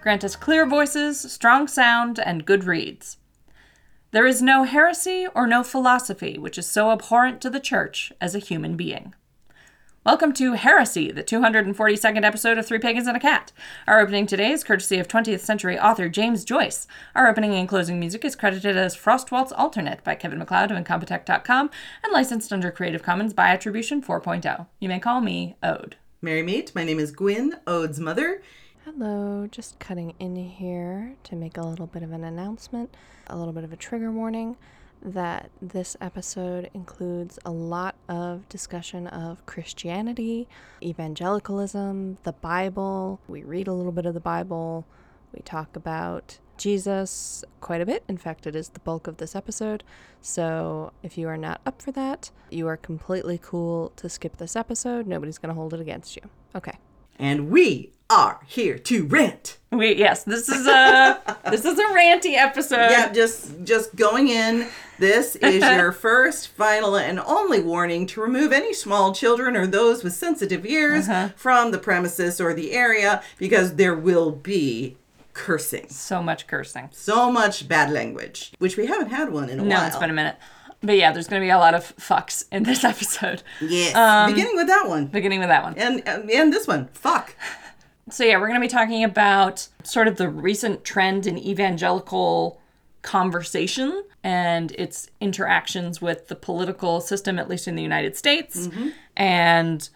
Grant us clear voices, strong sound, and good reeds. There is no heresy or no philosophy which is so abhorrent to the church as a human being. Welcome to Heresy, the 242nd episode of Three Pagans and a Cat. Our opening today is courtesy of 20th century author James Joyce. Our opening and closing music is credited as Frost Waltz Alternate by Kevin MacLeod of Incompetech.com and licensed under Creative Commons by Attribution 4.0. You may call me Ode. Merry meet. My name is Gwyn, Ode's mother. Hello, just cutting in here to make a little bit of an announcement, a little bit of a trigger warning that this episode includes a lot of discussion of Christianity, evangelicalism, the Bible. We read a little bit of the Bible. We talk about Jesus quite a bit. In fact, it is the bulk of this episode. So if you are not up for that, you are completely cool to skip this episode. Nobody's going to hold it against you. Okay. And we are here to rant. We yes, this is a this is a ranty episode. Yeah, just just going in. This is your first, final, and only warning to remove any small children or those with sensitive ears from the premises or the area because there will be cursing. So much cursing. So much bad language, which we haven't had one in a No, while. No, it's been a minute. But yeah, there's going to be a lot of fucks in this episode. Yes. Um, Beginning with that one. Beginning with that one. And and this one. Fuck. So yeah, we're going to be talking about sort of the recent trend in evangelical conversation and its interactions with the political system, at least in the United States, and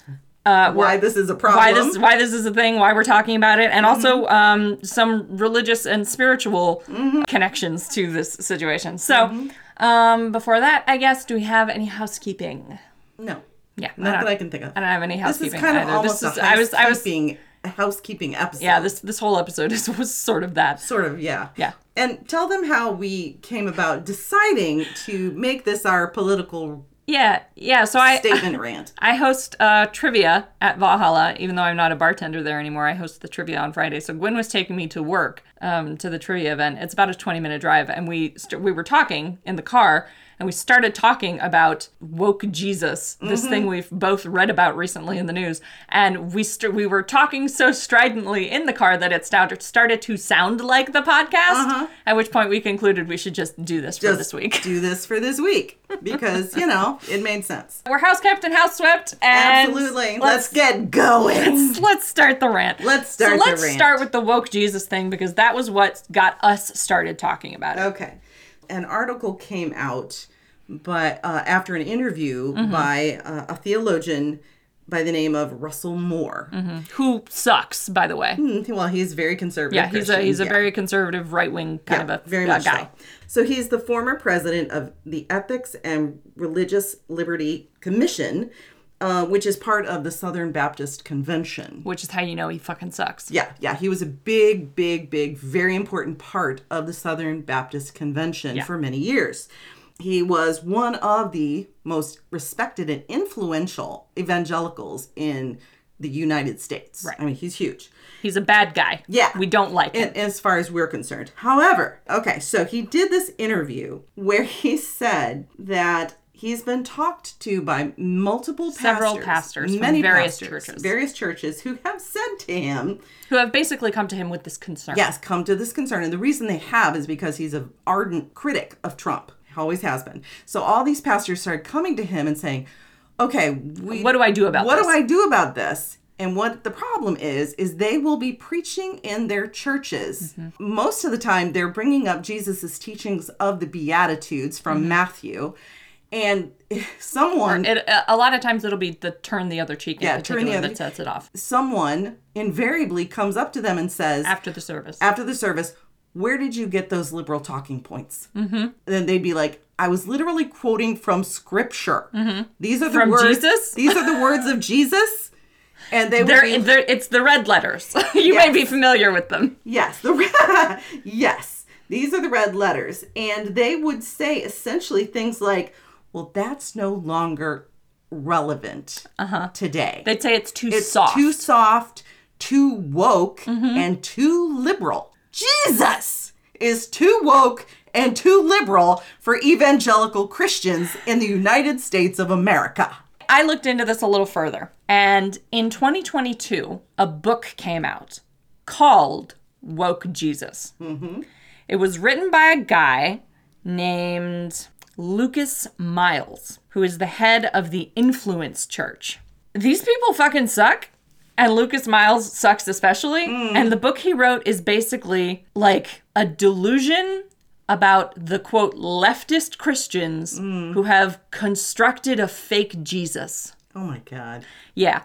uh, Why this is a problem. why this why this is a thing, why we're talking about it, and also um, some religious and spiritual connections to this situation. So, um, before that, I guess, do we have any housekeeping? No. Yeah, I Not don't- that I can think of. I don't have any housekeeping. This is kind of either. almost this is a I was I was a housekeeping episode. yeah this this whole episode is was sort of that. sort of yeah Yeah. And tell them how we came about deciding to make this our political Yeah, yeah. So I statement rant. I host uh, trivia at Valhalla, even though I'm not a bartender there anymore. I host the trivia on Friday. So Gwyn was taking me to work um, to the trivia event. It's about a 20 minute drive, and we st- we were talking in the car, and we started talking about woke Jesus, this mm-hmm. thing we've both read about recently in the news, and we st- we were talking so stridently in the car that it started started to sound like the podcast. Uh-huh. At which point we concluded we should just do this for this week. do this for this week because you know it made sense. We're house kept and house swept, and Absolutely. Let's, get going. let's start the rant. Let's start So let's rant. start with the woke Jesus thing because that was what got us started talking about it. Okay. An article came out, but uh, after an interview Mm-hmm. by uh, a theologian by the name of Russell Moore. Who sucks, by the way? Mm, Well, he's very conservative. Yeah, he's a Christian, he's a very conservative right wing kind Yeah, of a very much guy. So. so he's the former president of the Ethics and Religious Liberty Commission, uh, which is part of the Southern Baptist Convention. Which is how you know he fucking sucks. Yeah, yeah, he was a big, big, big, very important part of the Southern Baptist Convention Yeah. for many years. He was one of the most respected and influential evangelicals in the United States. Right. I mean, he's huge. He's a bad guy. Yeah. We don't like him. as far as we're concerned. However, okay, so he did this interview where he said that he's been talked to by multiple pastors. Several pastors from various churches. various churches who have said to him, Who have basically come to him with this concern. "Yes, come to this concern." And the reason they have is because he's an ardent critic of Trump. Always has been. So all these pastors started coming to him and saying, "Okay, we, What do I do about what this? do I do about this? And what the problem is, is they will be preaching in their churches. Mm-hmm. Most of the time, they're bringing up Jesus's teachings of the Beatitudes from Mm-hmm. Matthew. And someone, It, a lot of times it'll be the turn the other cheek Yeah, turn the other- that sets it off someone invariably comes up to them and says, after the service. after the service, where did you get those liberal talking points? Mm-hmm. Then they'd be like, I was literally quoting from scripture. Mm-hmm. These are the From words. Jesus? These are the words of Jesus. And they would They're, be, they're, it's the red letters. you may be familiar with them. Yes, the yes, these are the red letters, and they would say essentially things like, "Well, that's no longer relevant uh-huh. today. They'd say it's too it's soft. too soft, too woke, mm-hmm. and too liberal." Jesus is too woke and too liberal for evangelical Christians in the United States of America. I looked into this a little further, and in 2022, a book came out called Woke Jesus. Mm-hmm. It was written by a guy named Lucas Miles, who is the head of the Influence Church. These people fucking suck. And Lucas Miles sucks especially. Mm. And the book he wrote is basically like a delusion about the quote leftist Christians mm. who have constructed a fake Jesus. Oh my God. Yeah.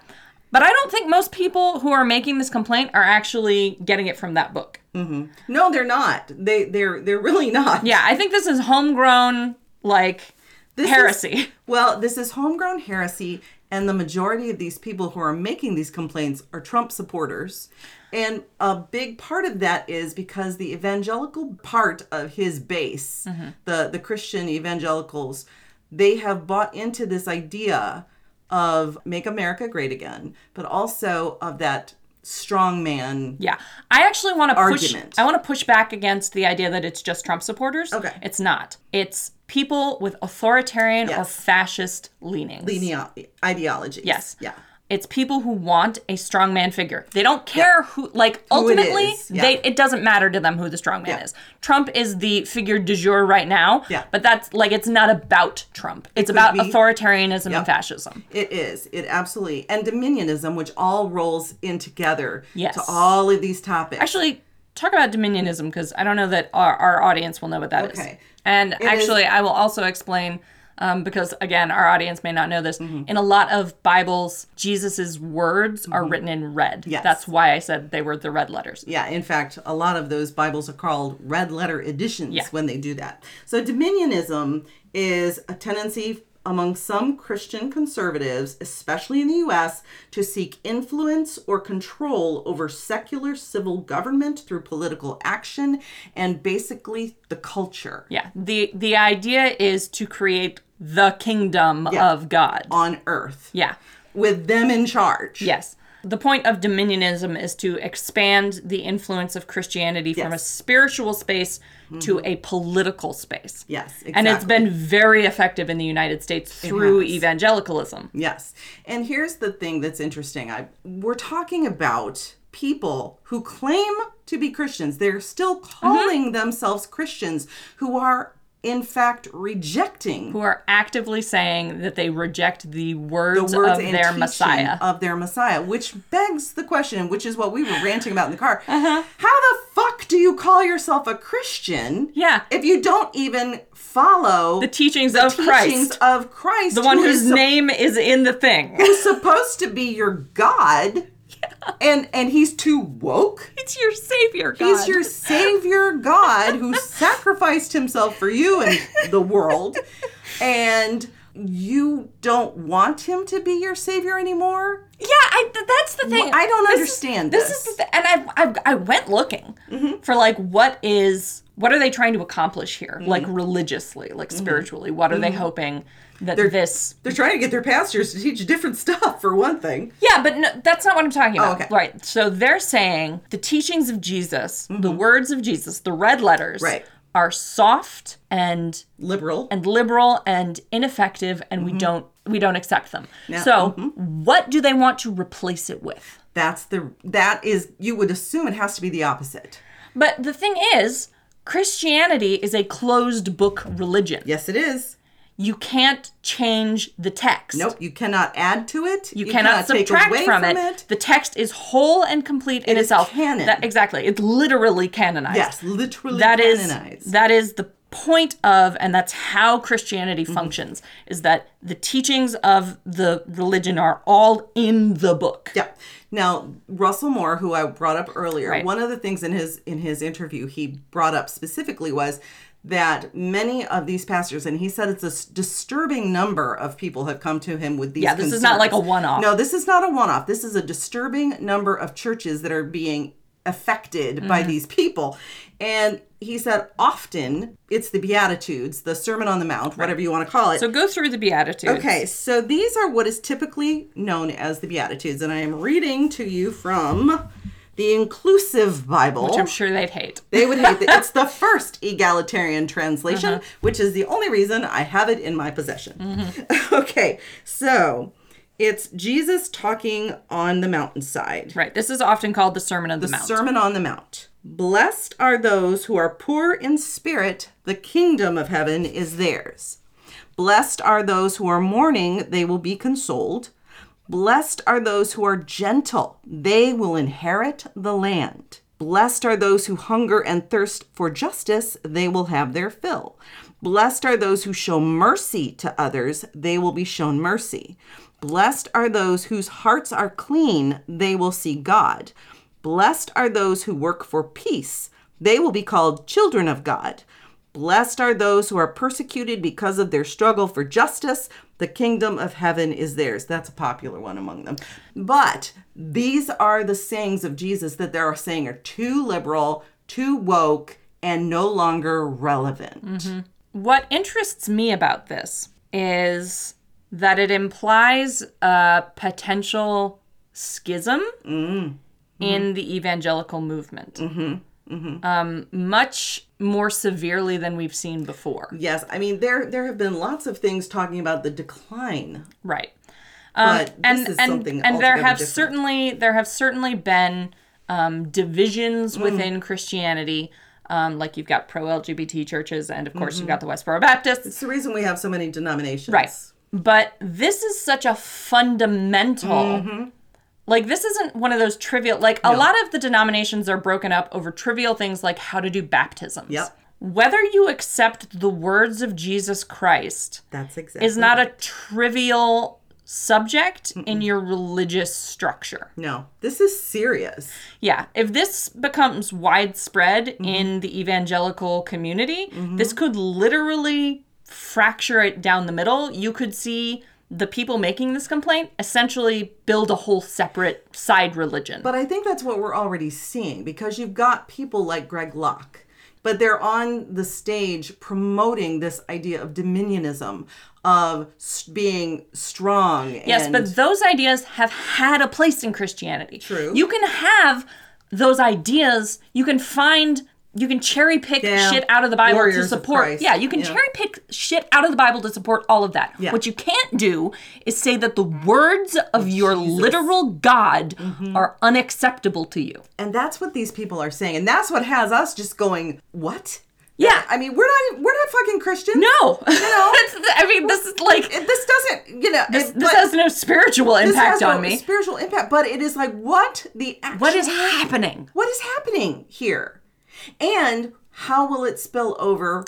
But I don't think most people who are making this complaint are actually getting it from that book. Mm-hmm. No, they're not. They they're they're really not. Yeah, I think this is homegrown, like, This is- heresy. well, this is homegrown heresy, and the majority of these people who are making these complaints are Trump supporters. And a big part of that is because the evangelical part of his base, Mm-hmm. the the Christian evangelicals, they have bought into this idea of make America great again, but also of that strong man. Yeah. I actually want to push I want to push back against the idea that it's just Trump supporters. Okay. It's not. It's people with authoritarian or fascist leanings. Lenient ideologies. Yes. Yeah. It's people who want a strongman figure. They don't care who like Who ultimately is, yeah. they it doesn't matter to them who the strongman Yeah. is. Trump is the figure du jour right now. Yeah. But that's like it's not about Trump. It's about be- authoritarianism and fascism. It is. It absolutely. And dominionism, which all rolls in together Yes. to all of these topics. Actually, talk about dominionism because I don't know that our, our audience will know what that is. Okay. And is- actually, I will also explain um, because, again, our audience may not know this. Mm-hmm. In a lot of Bibles, Jesus's words are written in red. Yes. That's why I said they were the red letters. yeah, in fact, a lot of those Bibles are called red letter editions Yeah. when they do that. So, dominionism is a tendency among some Christian conservatives, especially in the US, to seek influence or control over secular civil government through political action and basically the culture Yeah. The the idea is to create the kingdom Yeah. of God. on earth Yeah. with them in charge. Yes. The point of dominionism is to expand the influence of Christianity from a Yes. Mm-hmm. spiritual space to a political space. Yes, And it's been very effective in the United States through evangelicalism. Yes. And here's the thing that's interesting. I we're talking about people who claim to be Christians. They're still Mm-hmm. calling themselves Christians who are in fact rejecting Who are actively saying that they reject the words, the words of their Messiah. of their Messiah, which begs the question, which is what we were ranting about in the car. Uh-huh. How the fuck do you call yourself a Christian? Yeah. If you don't even follow the teachings the of teachings Christ. of Christ, the one who whose is name is in the thing. who's supposed to be your God, and and he's too woke. It's your savior, God. He's your savior God who sacrificed himself for you and the world, and you don't want him to be your savior anymore. Yeah, I, th- that's the thing. Well, I don't This is- understand this. this. is the th- and I, I I went looking mm-hmm. for like what is what are they trying to accomplish here, like mm-hmm. religiously, like mm-hmm. spiritually. What are they hoping that this? They're trying to get their pastors to teach different stuff for one thing. Yeah, but no, that's not what I'm talking oh, about. Oh, okay. Right. So they're saying the teachings of Jesus, the mm-hmm. words of Jesus, the red letters, Right. are soft and Liberal. and liberal and ineffective, and we mm-hmm. don't we don't accept them. Yeah, So mm-hmm. what do they want to replace it with? That's the that is you would assume it has to be the opposite. But the thing is, Christianity is a closed book religion. Yes, it is. You can't change the text. Nope, you cannot add to it. You, cannot, subtract from, it. The text is whole and complete in is itself. canon. That- exactly. It's literally canonized. Yes, literally That is canonized. that is the point of and that's how Christianity Mm-hmm. functions is that the teachings of the religion are all in the book. Yeah. Now, Russell Moore, who I brought up earlier, Right. one of the things in his in his interview he brought up specifically was that many of these pastors, and he said it's a disturbing number of people have come to him with these. Yeah, this is not like a one-off. No, this is not a one-off. This is a disturbing number of churches that are being affected by Mm-hmm. these people, and he said often it's the Beatitudes, the Sermon on the Mount, whatever you want to call it. So go through the Beatitudes. Okay, so these are what is typically known as the Beatitudes, and I am reading to you from the Inclusive Bible. Which I'm sure they'd hate. They would hate that. It's the first egalitarian translation, Uh-huh. which is the only reason I have it in my possession. Mm-hmm. Okay, so It's Jesus talking on the mountainside. Right. This is often called the Sermon of the, The Mount. Sermon on the Mount. Blessed are those who are poor in spirit, the kingdom of heaven is theirs. Blessed are those who are mourning, they will be consoled. Blessed are those who are gentle, they will inherit the land. Blessed are those who hunger and thirst for justice, they will have their fill. Blessed are those who show mercy to others, they will be shown mercy. Blessed are those whose hearts are clean, they will see God. Blessed are those who work for peace, they will be called children of God. Blessed are those who are persecuted because of their struggle for justice. The kingdom of heaven is theirs. That's a popular one among them. But these are the sayings of Jesus that they're saying are too liberal, too woke, and no longer relevant. Mm-hmm. What interests me about this is that it implies a potential schism mm. in the evangelical movement. Mm-hmm. Um, much more severely than we've seen before. Yes, I mean there there have been lots of things talking about the decline, Right. Um, but and this is and, something and there have different. certainly there have certainly been um, divisions Mm. within Christianity. Um, like you've got pro LGBT churches, and of course Mm-hmm. you've got the Westboro Baptists. It's the reason we have so many denominations. Right. But this is such a fundamental. Mm-hmm. Like, this isn't one of those trivial. Like, a lot of the denominations are broken up over trivial things like how to do baptisms. Yep. Whether you accept the words of Jesus Christ That's exactly. is not a trivial subject in your religious structure. No, this is serious. Yeah, if this becomes widespread Mm-hmm. in the evangelical community, this could literally fracture it down the middle. You could see the people making this complaint essentially build a whole separate side religion. But I think that's what we're already seeing because you've got people like Greg Locke, but they're on the stage promoting this idea of dominionism, of being strong. yes, but those ideas have had a place in Christianity. True. You can have those ideas, you can find you can cherry pick Yeah. shit out of the Bible Warriors to support. Yeah, you can Yeah. cherry pick shit out of the Bible to support all of that. Yeah. What you can't do is say that the words of your literal God Mm-hmm. are unacceptable to you. and that's what these people are saying, and that's what has us just going, "What?" Yeah. I mean, we're not we're not fucking Christians. No. know? I mean, this is like this doesn't, you know, this, this has no spiritual this impact has no on me. Spiritual impact, but it is like what the actual, What is happening? what is happening here and how will it spill over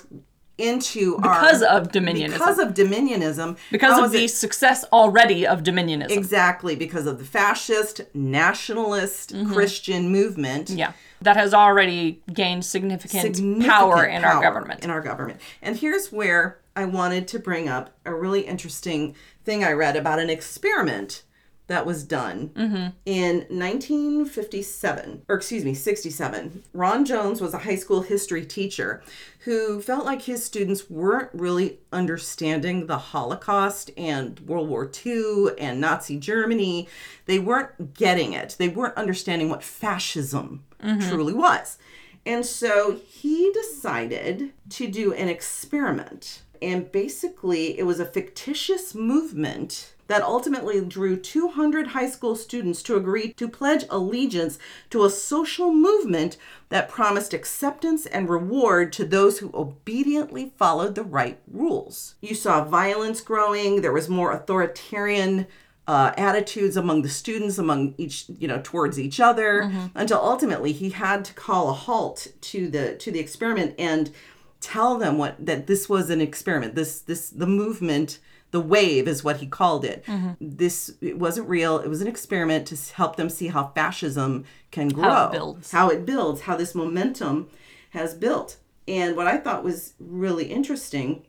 into Because our of dominionism. because of dominionism because of the it- success already of dominionism. exactly because of the fascist nationalist Mm-hmm. christian movement yeah. That has already gained significant, significant power in our government. in our government and here's where i wanted to bring up a really interesting thing i read about an experiment that was done Mm-hmm. in 1957 or excuse me 67 ron jones was a high school history teacher who felt like his students weren't really understanding the holocaust and world war ii and nazi germany. They weren't getting it. They weren't understanding what fascism truly was. And so he decided to do an experiment. And basically, it was a fictitious movement that ultimately drew 200 high school students to agree to pledge allegiance to a social movement that promised acceptance and reward to those who obediently followed the right rules. You saw violence growing, there was more authoritarian uh, attitudes among the students, among each, you know, towards each other, until ultimately he had to call a halt to the to the experiment and tell them what that this was an experiment. This this the movement, the wave is what he called it. Mm-hmm. This it wasn't real. It was an experiment to help them see how fascism can grow, builds. how it builds, how this momentum has built. And what I thought was really interesting.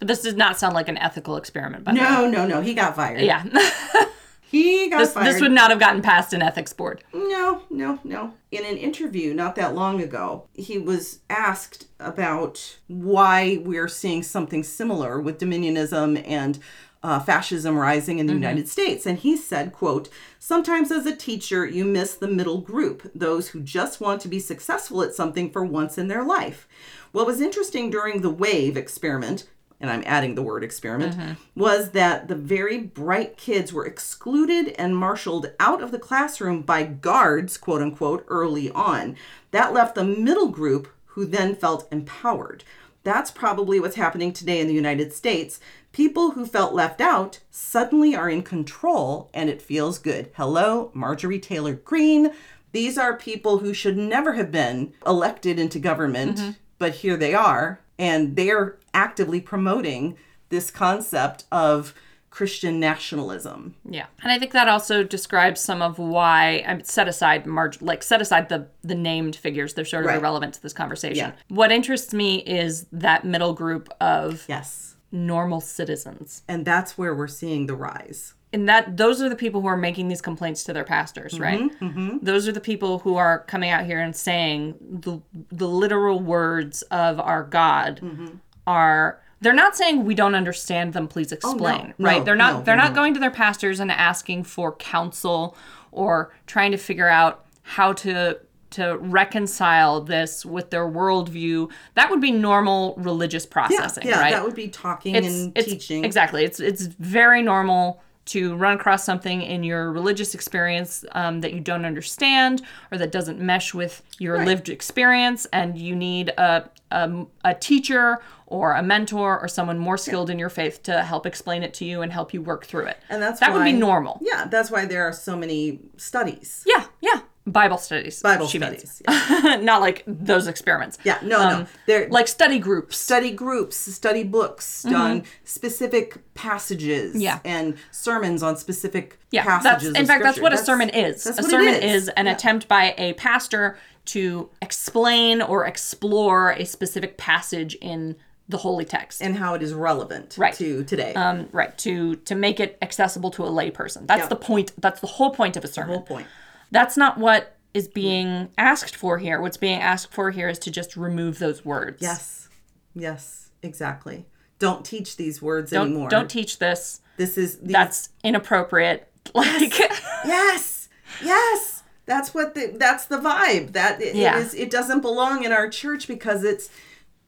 This does not sound like an ethical experiment, by the way. No, no, no. He got fired. Yeah. He got this, fired. this would not have gotten past an ethics board. No, no, no. In an interview not that long ago, he was asked about why we're seeing something similar with dominionism and uh, fascism rising in the United States. And he said, quote, sometimes as a teacher, you miss the middle group, those who just want to be successful at something for once in their life. What was interesting during the WAVE experiment, and I'm adding the word experiment, mm-hmm. was that the very bright kids were excluded and marshaled out of the classroom by guards, quote unquote, early on. That left the middle group who then felt empowered. That's probably what's happening today in the United States. People who felt left out suddenly are in control and it feels good. Hello, Marjorie Taylor Greene. These are people who should never have been elected into government, mm-hmm. but here they are. And they're actively promoting this concept of Christian nationalism. Yeah, and I think that also describes some of why I set aside marg- like set aside the the named figures. They're sort of Right. irrelevant to this conversation. Yeah. What interests me is that middle group of Yes. normal citizens, And that's where we're seeing the rise. and that those are the people who are making these complaints to their pastors, mm-hmm, right? Mm-hmm. Those are the people who are coming out here and saying the the literal words of our God mm-hmm. Are. They're not saying we don't understand them. Please oh, explain, no, right? They're not. no, they're no, not going to their pastors and asking for counsel or trying to figure out how to to reconcile this with their worldview. That would be normal religious Yeah, processing, yeah right? that would be talking it's, and it's- teaching. Exactly. It's it's very normal to run across something in your religious experience um, that you don't understand or that doesn't mesh with your lived experience, and you need a, a a teacher or a mentor or someone more skilled in your faith to help explain it to you and help you work through it. And that's that would be normal. Yeah, that's why there are so many studies. Yeah, yeah. Bible studies. Bible studies. Yeah, Not like those experiments. Yeah, no, no. They're Like study groups. study groups, study books on specific passages Mm-hmm. Yeah. and sermons on specific Yeah, that's passages. in of fact that's what a sermon is. that's a sermon is. is an Yeah. attempt by a pastor to explain or explore a specific passage in the holy text. and how it is relevant Right. to today. um, right to to make it accessible to a layperson. That's Yeah. the point. That's the whole point of a sermon. whole point. That's not what is being asked for here. What's being asked for here is to just remove those words. Yes. Yes, exactly. Don't teach these words Don't anymore. don't teach this. this is these, That's inappropriate. Like Yes. Yes. That's what the that's the vibe. That it, Yeah. it is it doesn't belong in our church because it's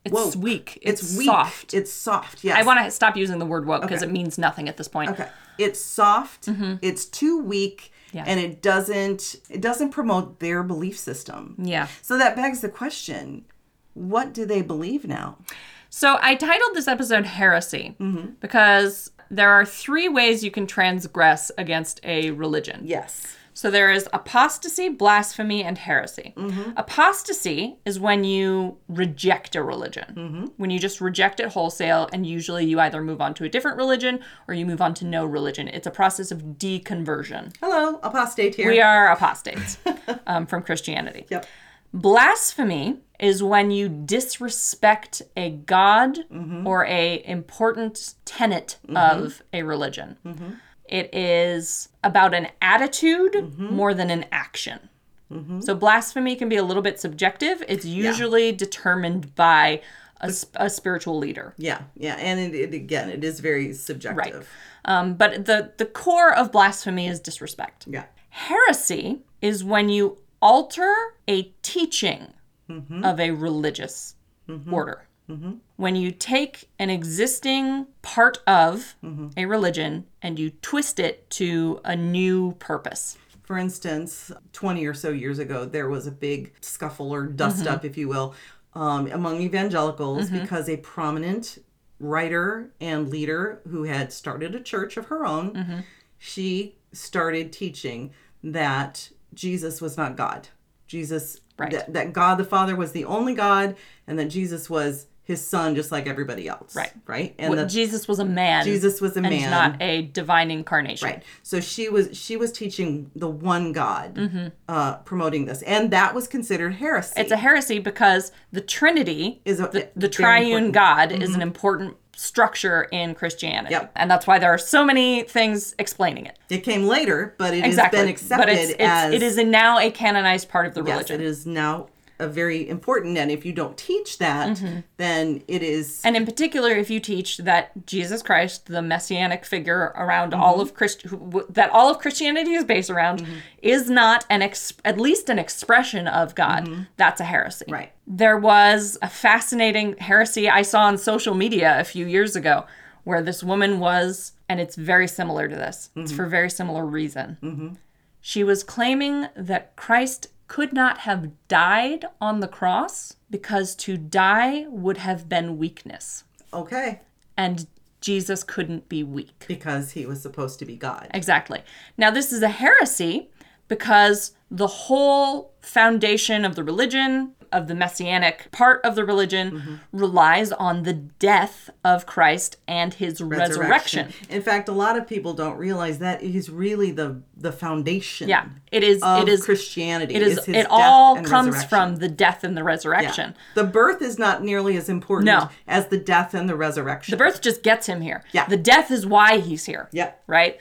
it's woke. weak. It's, It's, weak. soft. It's soft. Yes. I want to stop using the word woke because Okay. it means nothing at this point. Okay. It's soft. Mm-hmm. It's too weak. Yeah. And it doesn't it doesn't promote their belief system. Yeah. So that begs the question, what do they believe now? So I titled this episode Heresy Mm-hmm. because there are three ways you can transgress against a religion. Yes. So there is apostasy, blasphemy, and heresy. Mm-hmm. Apostasy is when you reject a religion, Mm-hmm. when you just reject it wholesale, and usually you either move on to a different religion or you move on to no religion. It's a process of deconversion. Hello, apostate here. We are apostates um, from Christianity. Yep. Blasphemy is when you disrespect a god Mm-hmm. or a important tenet of a religion. Mm-hmm. It is about an attitude Mm-hmm. more than an action. So blasphemy can be a little bit subjective. It's usually determined by a, a spiritual leader. Yeah. Yeah. And it, it again, it is very subjective. Um, but the, the core of blasphemy is disrespect. Yeah. Heresy is when you alter a teaching of a religious order. When you take an existing part of a religion and you twist it to a new purpose. For instance, 20 or so years ago, there was a big scuffle or dust Mm-hmm. up, if you will, um, among evangelicals Mm-hmm. because a prominent writer and leader who had started a church of her own, Mm-hmm. she started teaching that Jesus was not God. Jesus, Right. that, that God the Father was the only God, and that Jesus was his son just like everybody else. Right. Right. And What- that Jesus was a man. Jesus was a and man. not a divine incarnation. Right. So she was she was teaching the one God, Mm-hmm. uh, promoting this, and that was considered heresy. It's a heresy because the Trinity, Is a- the, the triune important. God, is an important structure in Christianity. Yep. And that's why there are so many things explaining it. it came later, but it Exactly. has been accepted but it's, it's, as it is now a canonized part of the yes, religion. it is now a very important and if you don't teach that mm-hmm. then it is And in particular, if you teach that Jesus Christ, the messianic figure around all mm-hmm. of Christ, that all of Christianity is based around, mm-hmm. is not an ex- at least an expression of God, that's a heresy. Right. There was a fascinating heresy I saw on social media a few years ago, where this woman was, and it's very similar to this. It's for very similar reason. She was claiming that Christ could not have died on the cross because to die would have been weakness okay and Jesus couldn't be weak. because he was supposed to be god Exactly. Now, this is a heresy because the whole foundation of the religion, of the messianic part of the religion, relies on the death of Christ and his resurrection. in fact a lot of people don't realize that is really the the foundation Yeah, it is. of it is. christianity It is. his It all comes from the death and the Yeah. resurrection. the birth is not nearly as important No. as the death and the resurrection The birth just gets him here. Yeah. The death is why he's here. Yep. Right?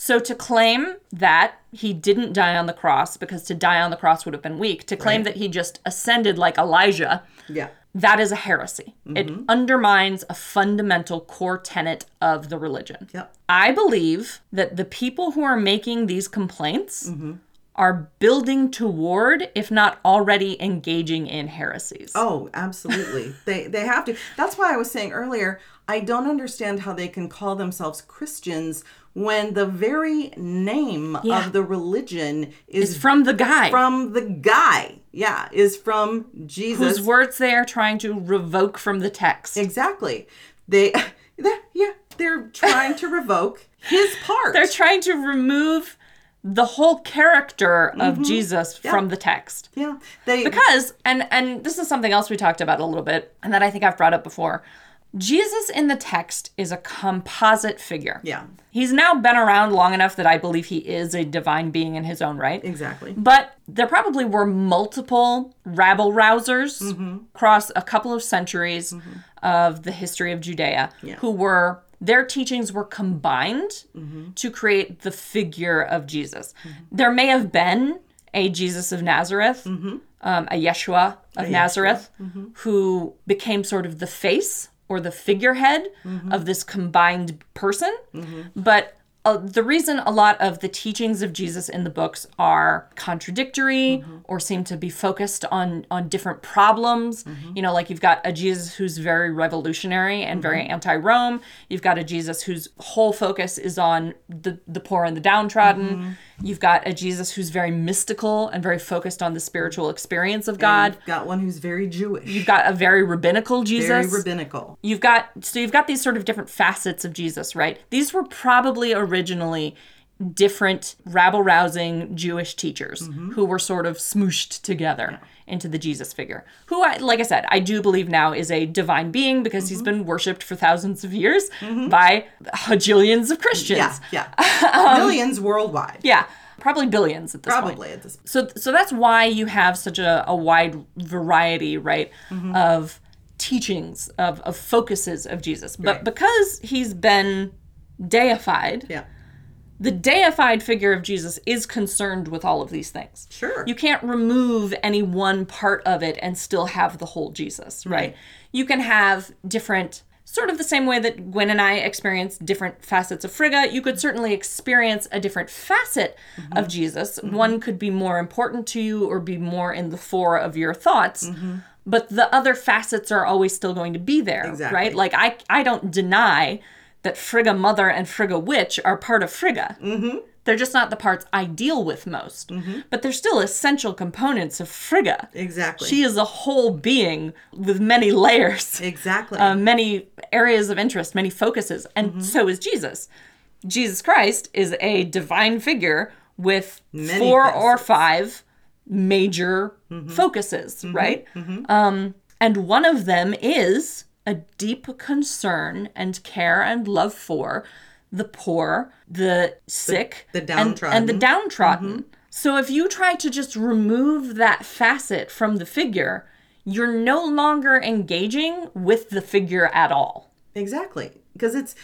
So to claim that he didn't die on the cross because to die on the cross would have been weak, to claim that he just ascended like Elijah, yeah that is a heresy. It Mm-hmm. undermines a fundamental core tenet of the religion. Yep. I believe that the people who are making these complaints Mm-hmm. are building toward, if not already engaging in heresies. Oh, absolutely. they they have to. That's why I was saying earlier, I don't understand how they can call themselves Christians when the very name Yeah. of the religion is It's from the guy. from the guy. Yeah, is from Jesus. whose words they are trying to revoke from the text. exactly. They yeah, they're trying to revoke his part. They're trying to remove the whole character of mm-hmm. Jesus from the text. yeah. They Because and and this is something else we talked about a little bit and that I think I've brought up before. Jesus in the text is a composite figure. Yeah. He's now been around long enough that I believe he is a divine being in his own right. Exactly. But there probably were multiple rabble rousers mm-hmm. across a couple of centuries mm-hmm. of the history of Judea who were their teachings were combined mm-hmm. to create the figure of Jesus. There may have been a Jesus of Nazareth, um, a Yeshua of Nazareth, who became sort of the face or the figurehead mm-hmm. of this combined person. Mm-hmm. But uh, the reason a lot of the teachings of Jesus in the books are contradictory mm-hmm. or seem to be focused on on different problems. You know, like you've got a Jesus who's very revolutionary and very anti-Rome. You've got a Jesus whose whole focus is on the the poor and the downtrodden. You've got a Jesus who's very mystical and very focused on the spiritual experience of God. You've got one who's very Jewish. You've got a very rabbinical Jesus very rabbinical. you've got so you've got these sort of different facets of Jesus, right? These were probably originally different rabble rousing Jewish teachers mm-hmm. who were sort of smooshed together into the Jesus figure. Who I like I said, I do believe now is a divine being because he's mm-hmm. been worshipped for thousands of years mm-hmm. by hajillions of Christians. Yeah, yeah. Um, Millions worldwide. Yeah, probably billions at this point. Probably at this point. So so that's why you have such a, a wide variety, right, of teachings, of, of focuses of Jesus. But Right. because he's been deified, Yeah. The mm. deified figure of Jesus is concerned with all of these things. Sure. You can't remove any one part of it and still have the whole Jesus, right? You can have different sort of the same way that Gwyn and I experienced different facets of Frigga, you could mm-hmm. certainly experience a different facet Mm-hmm. of Jesus. Mm-hmm. One could be more important to you or be more in the fore of your thoughts. Mm-hmm. But the other facets are always still going to be there, Exactly. right? Like I I don't deny that Frigga Mother and Frigga Witch are part of Frigga. Mm-hmm. They're just not the parts I deal with most. But they're still essential components of Frigga. Exactly. She is a whole being with many layers, exactly. uh, many areas of interest, many focuses, and Mm-hmm. so is Jesus. Jesus Christ is a divine figure with Many four or five major Mm-hmm. focuses, right? Um, and one of them is a deep concern and care and love for the poor, the sick, the and- and, the downtrodden. So if you try to just remove that facet from the figure, you're no longer engaging with the figure at all. Exactly. Because it's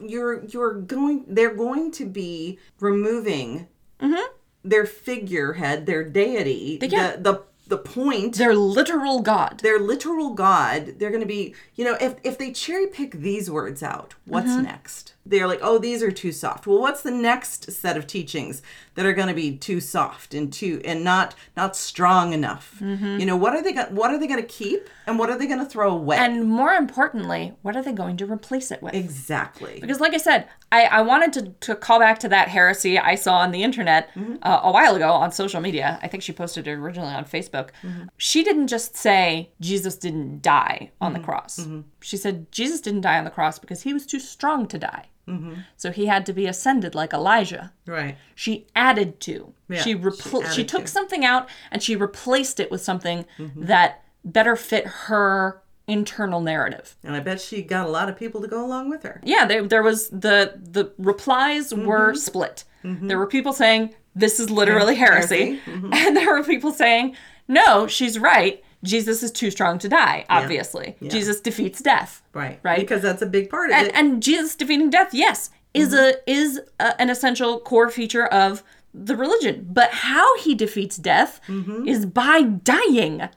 you're you're going they're going to be removing Mm-hmm. their figurehead, their deity, the the the point Their literal God. their literal god they're going to be you know if if they cherry pick these words out what's Mm-hmm. next they're like oh these are too soft well what's the next set of teachings that are going to be too soft and too and not not strong enough Mm-hmm. you know what are they going what are they going to keep and what are they going to throw away And more importantly, what are they going to replace it with? exactly Because, like I said, I, I wanted to, to call back to that heresy I saw on the internet uh, a while ago on social media. I think she posted it originally on Facebook. She didn't just say Jesus didn't die on the cross. She said Jesus didn't die on the cross because he was too strong to die. Mm-hmm. So he had to be ascended like Elijah. right She added to. Yeah, she she repl- she, added took to. something out and she replaced it with something mm-hmm. that better fit her internal narrative. and i bet she got a lot of people to go along with her Yeah, there there was the the replies Mm-hmm. were split. Mm-hmm. There were people saying this is literally heresy, Heresy, and there were people saying no, she's right. Jesus is too strong to die. Obviously, Jesus defeats death. right Right. because that's a big part of And, it and Jesus defeating death, yes, is Mm-hmm. a is a, an essential core feature of the religion. But how he defeats death Mm-hmm. is by dying.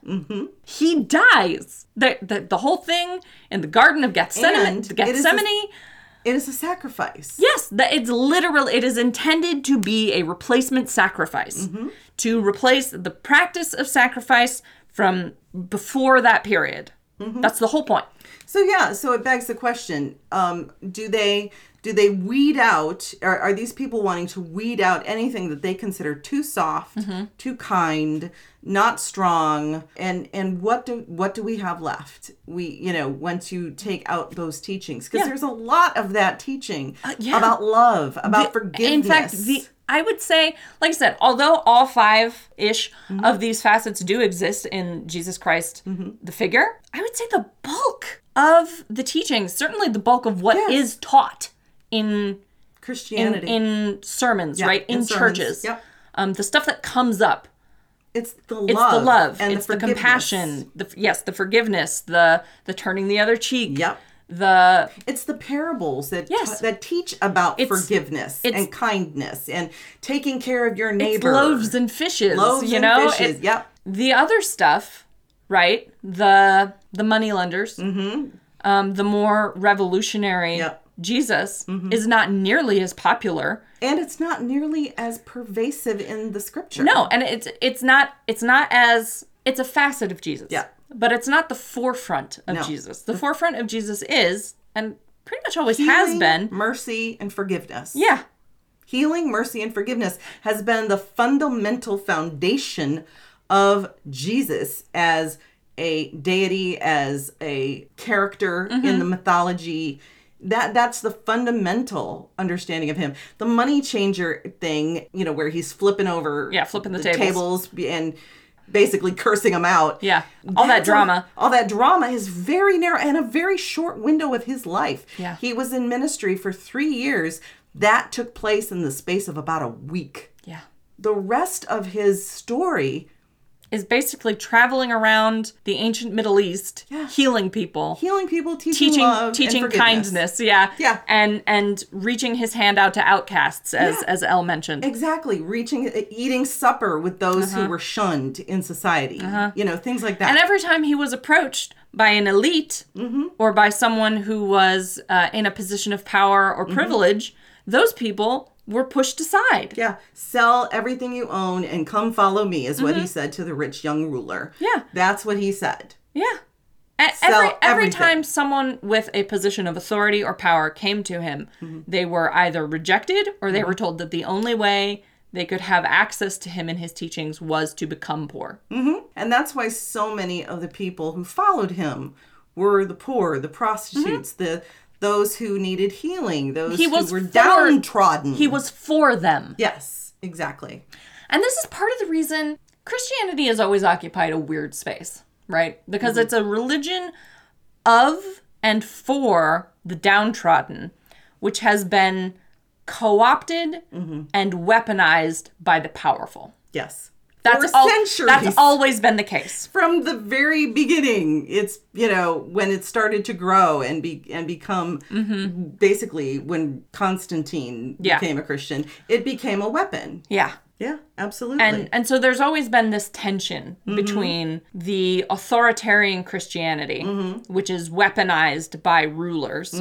He dies. The, the the whole thing in the Garden of Gethsemane. And it is a- Gethsemane. it is a sacrifice Yes, that it's literal. It is intended to be a replacement sacrifice Mm-hmm. to replace the practice of sacrifice from before that period. Mm-hmm. That's the whole point. So yeah, so it begs the question: um, Do they do they weed out? Are, are these people wanting to weed out anything that they consider too soft, Mm-hmm. too kind, not strong? And and what do what do we have left? We you know once you take out those teachings because Yeah. Uh, there's a lot of that teaching yeah. about love, about forgiveness. In fact, the I would say, like I said, although all five ish Mm-hmm. of these facets do exist in Jesus Christ, the figure, I would say the bulk of the teachings, certainly the bulk of what is Yes. taught in in, Christianity. in sermons, Yeah, right, in, in churches, Yep. um, the stuff that comes up it's the love. it's the love and it's the, forgiveness. compassion the yes the forgiveness the the turning the other cheek Yep. The It's the parables that Yes. that teach about It's- forgiveness it's- and kindness and taking care of your it's neighbor. loaves and fishes Loaves you and know fishes. It- yep. the other stuff right the the money lenders um the more revolutionary Mm-hmm. Yep. Mm-hmm. jesus is not nearly as popular And it's not nearly as pervasive in the scripture. no and it's it's not it's not as it's a facet of jesus Yeah. But it's not the forefront of No. jesus the forefront of jesus is and pretty much always has been mercy and forgiveness. yeah Healing, mercy, and forgiveness has been the fundamental foundation of Jesus as a deity, as a character Mm-hmm. in the mythology. That that's the fundamental understanding of him. The money changer thing, you know, where he's flipping over Yeah, flipping the tables. and basically cursing him out. Yeah. All that That's a- drama. all that drama is very narrow and a very short window of his life. Yeah. He was in ministry for three years. That took place in the space of about a week. yeah The rest of his story, is basically traveling around the ancient Middle East, healing people, healing people, teaching, teaching teaching kindness, yeah, Yeah. and and reaching his hand out to outcasts, as Yeah. as Elle mentioned. Exactly, reaching, eating supper with those who were shunned in society. You know, things like that. Uh-huh. And every time he was approached by an elite Mm-hmm. or by someone who was uh, in a position of power or privilege, those people were pushed aside. yeah, sell everything you own and come follow me, is what he said to the rich young ruler. Mm-hmm. Yeah. That's what he said. Yeah. A- every every time someone with a position of authority or power came to him, Mm-hmm. they were either rejected or they were told that the only way they could have access to him and his teachings was to become poor. And that's why so many of the people who followed him were the poor, the prostitutes, the those who needed healing, those. He was who were for- downtrodden. He was for them. yes, exactly. And this is part of the reason Christianity has always occupied a weird space, right? Because Mm-hmm. it's a religion of and for the downtrodden, which has been co opted Mm-hmm. and weaponized by the powerful. Yes. That's, centuries. that's always been the case. from the very beginning. It's you know when it started to grow and be and become mm-hmm. basically when Constantine Mm-hmm. Yeah. became a Christian, it became a weapon. Yeah. Yeah, absolutely. And and so there's always been this tension mm-hmm. between the authoritarian Christianity, mm-hmm. which is weaponized by rulers,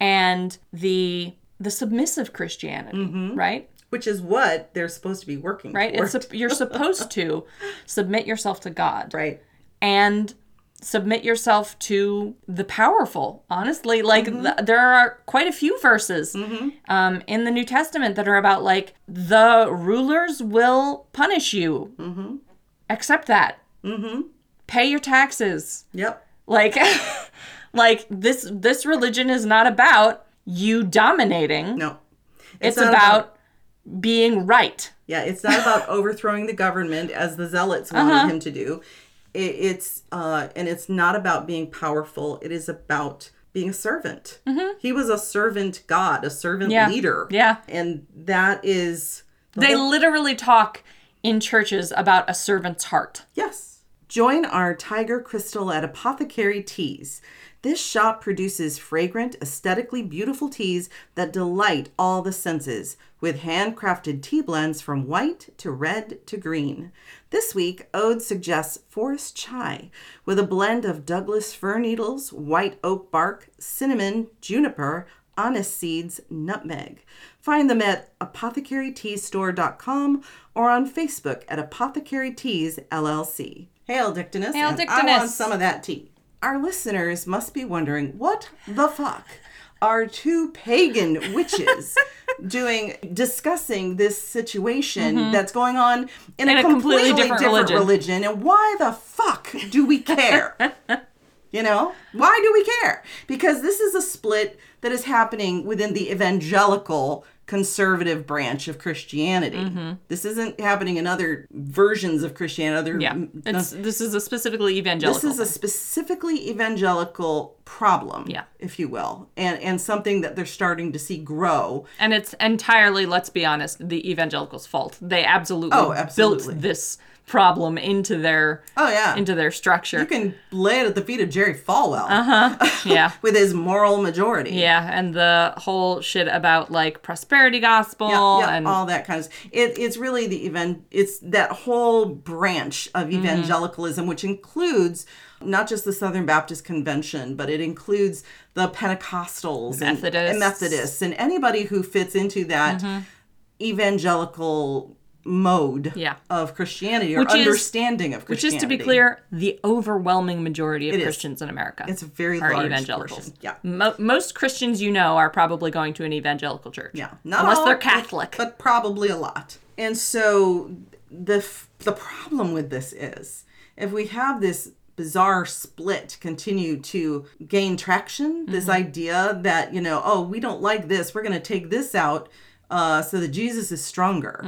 and the the submissive Christianity, right? Which is what they're supposed to be working Right? for. It's you're supposed to submit yourself to God. right. and submit yourself to the powerful honestly like mm-hmm. th- there are quite a few verses mm-hmm. um, in the new testament that are about like the rulers will punish you mm-hmm. accept that pay your taxes Yep. like like this this religion is not about you dominating No. it's, not about, being right Yeah, it's not about overthrowing the government as the zealots Uh-huh. wanted him to do. It, it's uh, and it's not about being powerful. It is about being a servant. He was a servant God, a servant Mm-hmm. Yeah. leader. Yeah. and that is the they whole- literally talk in churches about a servant's heart Yes. Join our Tiger Crystal at Apothecary Teas. This shop produces fragrant, aesthetically beautiful teas that delight all the senses, with handcrafted tea blends from white to red to green. This week, Ode suggests Forest Chai, with a blend of Douglas fir needles, white oak bark, cinnamon, juniper, anise seeds, nutmeg. Find them at apothecaryteastore.com or on Facebook at Apothecary Teas LLC. Hail Dictinus. Hail and I want some of that tea. Our listeners must be wondering what the fuck are two pagan witches doing discussing this situation that's going on in, Mm-hmm. In a, a completely completely, different different, religion. religion and why the fuck do we care? You know, why do we care? Because this is a split that is happening within the evangelical conservative branch of Christianity. Mm-hmm. This isn't happening in other versions of Christianity. Other, Yeah, this is a specifically evangelical. this is a specifically evangelical problem, Yeah. if you will, and and something that they're starting to see grow. and it's entirely, let's be honest, the evangelicals' fault. They absolutely, Oh, absolutely. built this problem into their Oh yeah, into their structure. you can lay it at the feet of Jerry Falwell Uh huh. yeah. with his moral majority. Yeah, and the whole shit about like prosperity gospel yeah, yeah, and all that kind of it, it's really the event it's that whole branch of Mm-hmm. evangelicalism which includes not just the southern baptist convention but it includes the pentecostals Methodists. Mm-hmm. and, methodists and anybody who fits into that evangelical mode Yeah. of christianity or Which is- understanding of Christianity. which is to be clear, the overwhelming majority of It is. Christians in America. it's a very are large evangelicals. portion. yeah Mo- most Christians you know are probably going to an evangelical church. Yeah, not unless all, they're Catholic. but, probably a lot. And so the f- the problem with this is if we have this bizarre split continue to gain traction, this Mm-hmm. idea that you know, oh, we don't like this, we're going to take this out. Uh, so that Jesus is stronger.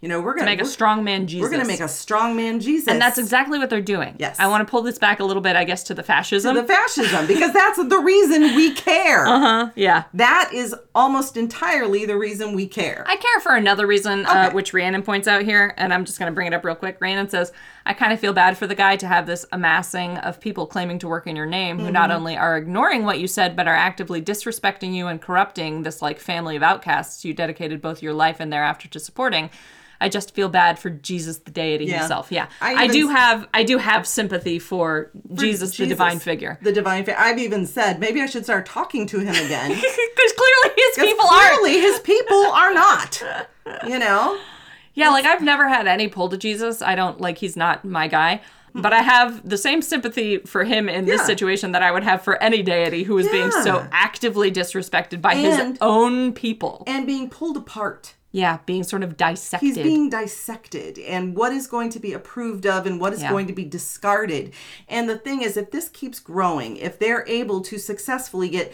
You know, we're gonna Mm-hmm. make a strong man Jesus. we're gonna make a strong man Jesus. and that's exactly what they're doing. Yes. I want to pull this back a little bit, I guess, to the fascism. the fascism because that's the reason we care. uh-huh. Yeah. That is almost entirely the reason we care. I care for another reason, uh, Okay. which Rhiannon points out here, and I'm just going to bring it up real quick. Rhiannon says, I kind of feel bad for the guy to have this amassing of people claiming to work in your name who not mm-hmm. only are ignoring what you said, but are actively disrespecting you and corrupting this like family of outcasts you dedicated both your life and thereafter to supporting. I just feel bad for Jesus the deity Yeah. himself. Yeah. I I, do have I do have sympathy for, Jesus, the divine figure. The divine figure. I've even said maybe I should start talking to him again. Because clearly his people are clearly his people are not. You know? Yeah, like I've never had any pull to Jesus. I don't like he's not my guy. But I have the same sympathy for him in this Yeah. situation that I would have for any deity who is being so Yeah. actively disrespected by And- his own people. And being pulled apart. Yeah, being sort of dissected. He's being dissected and what is going to be approved of and what is Yeah. going to be discarded. And the thing is, if this keeps growing, if they're able to successfully get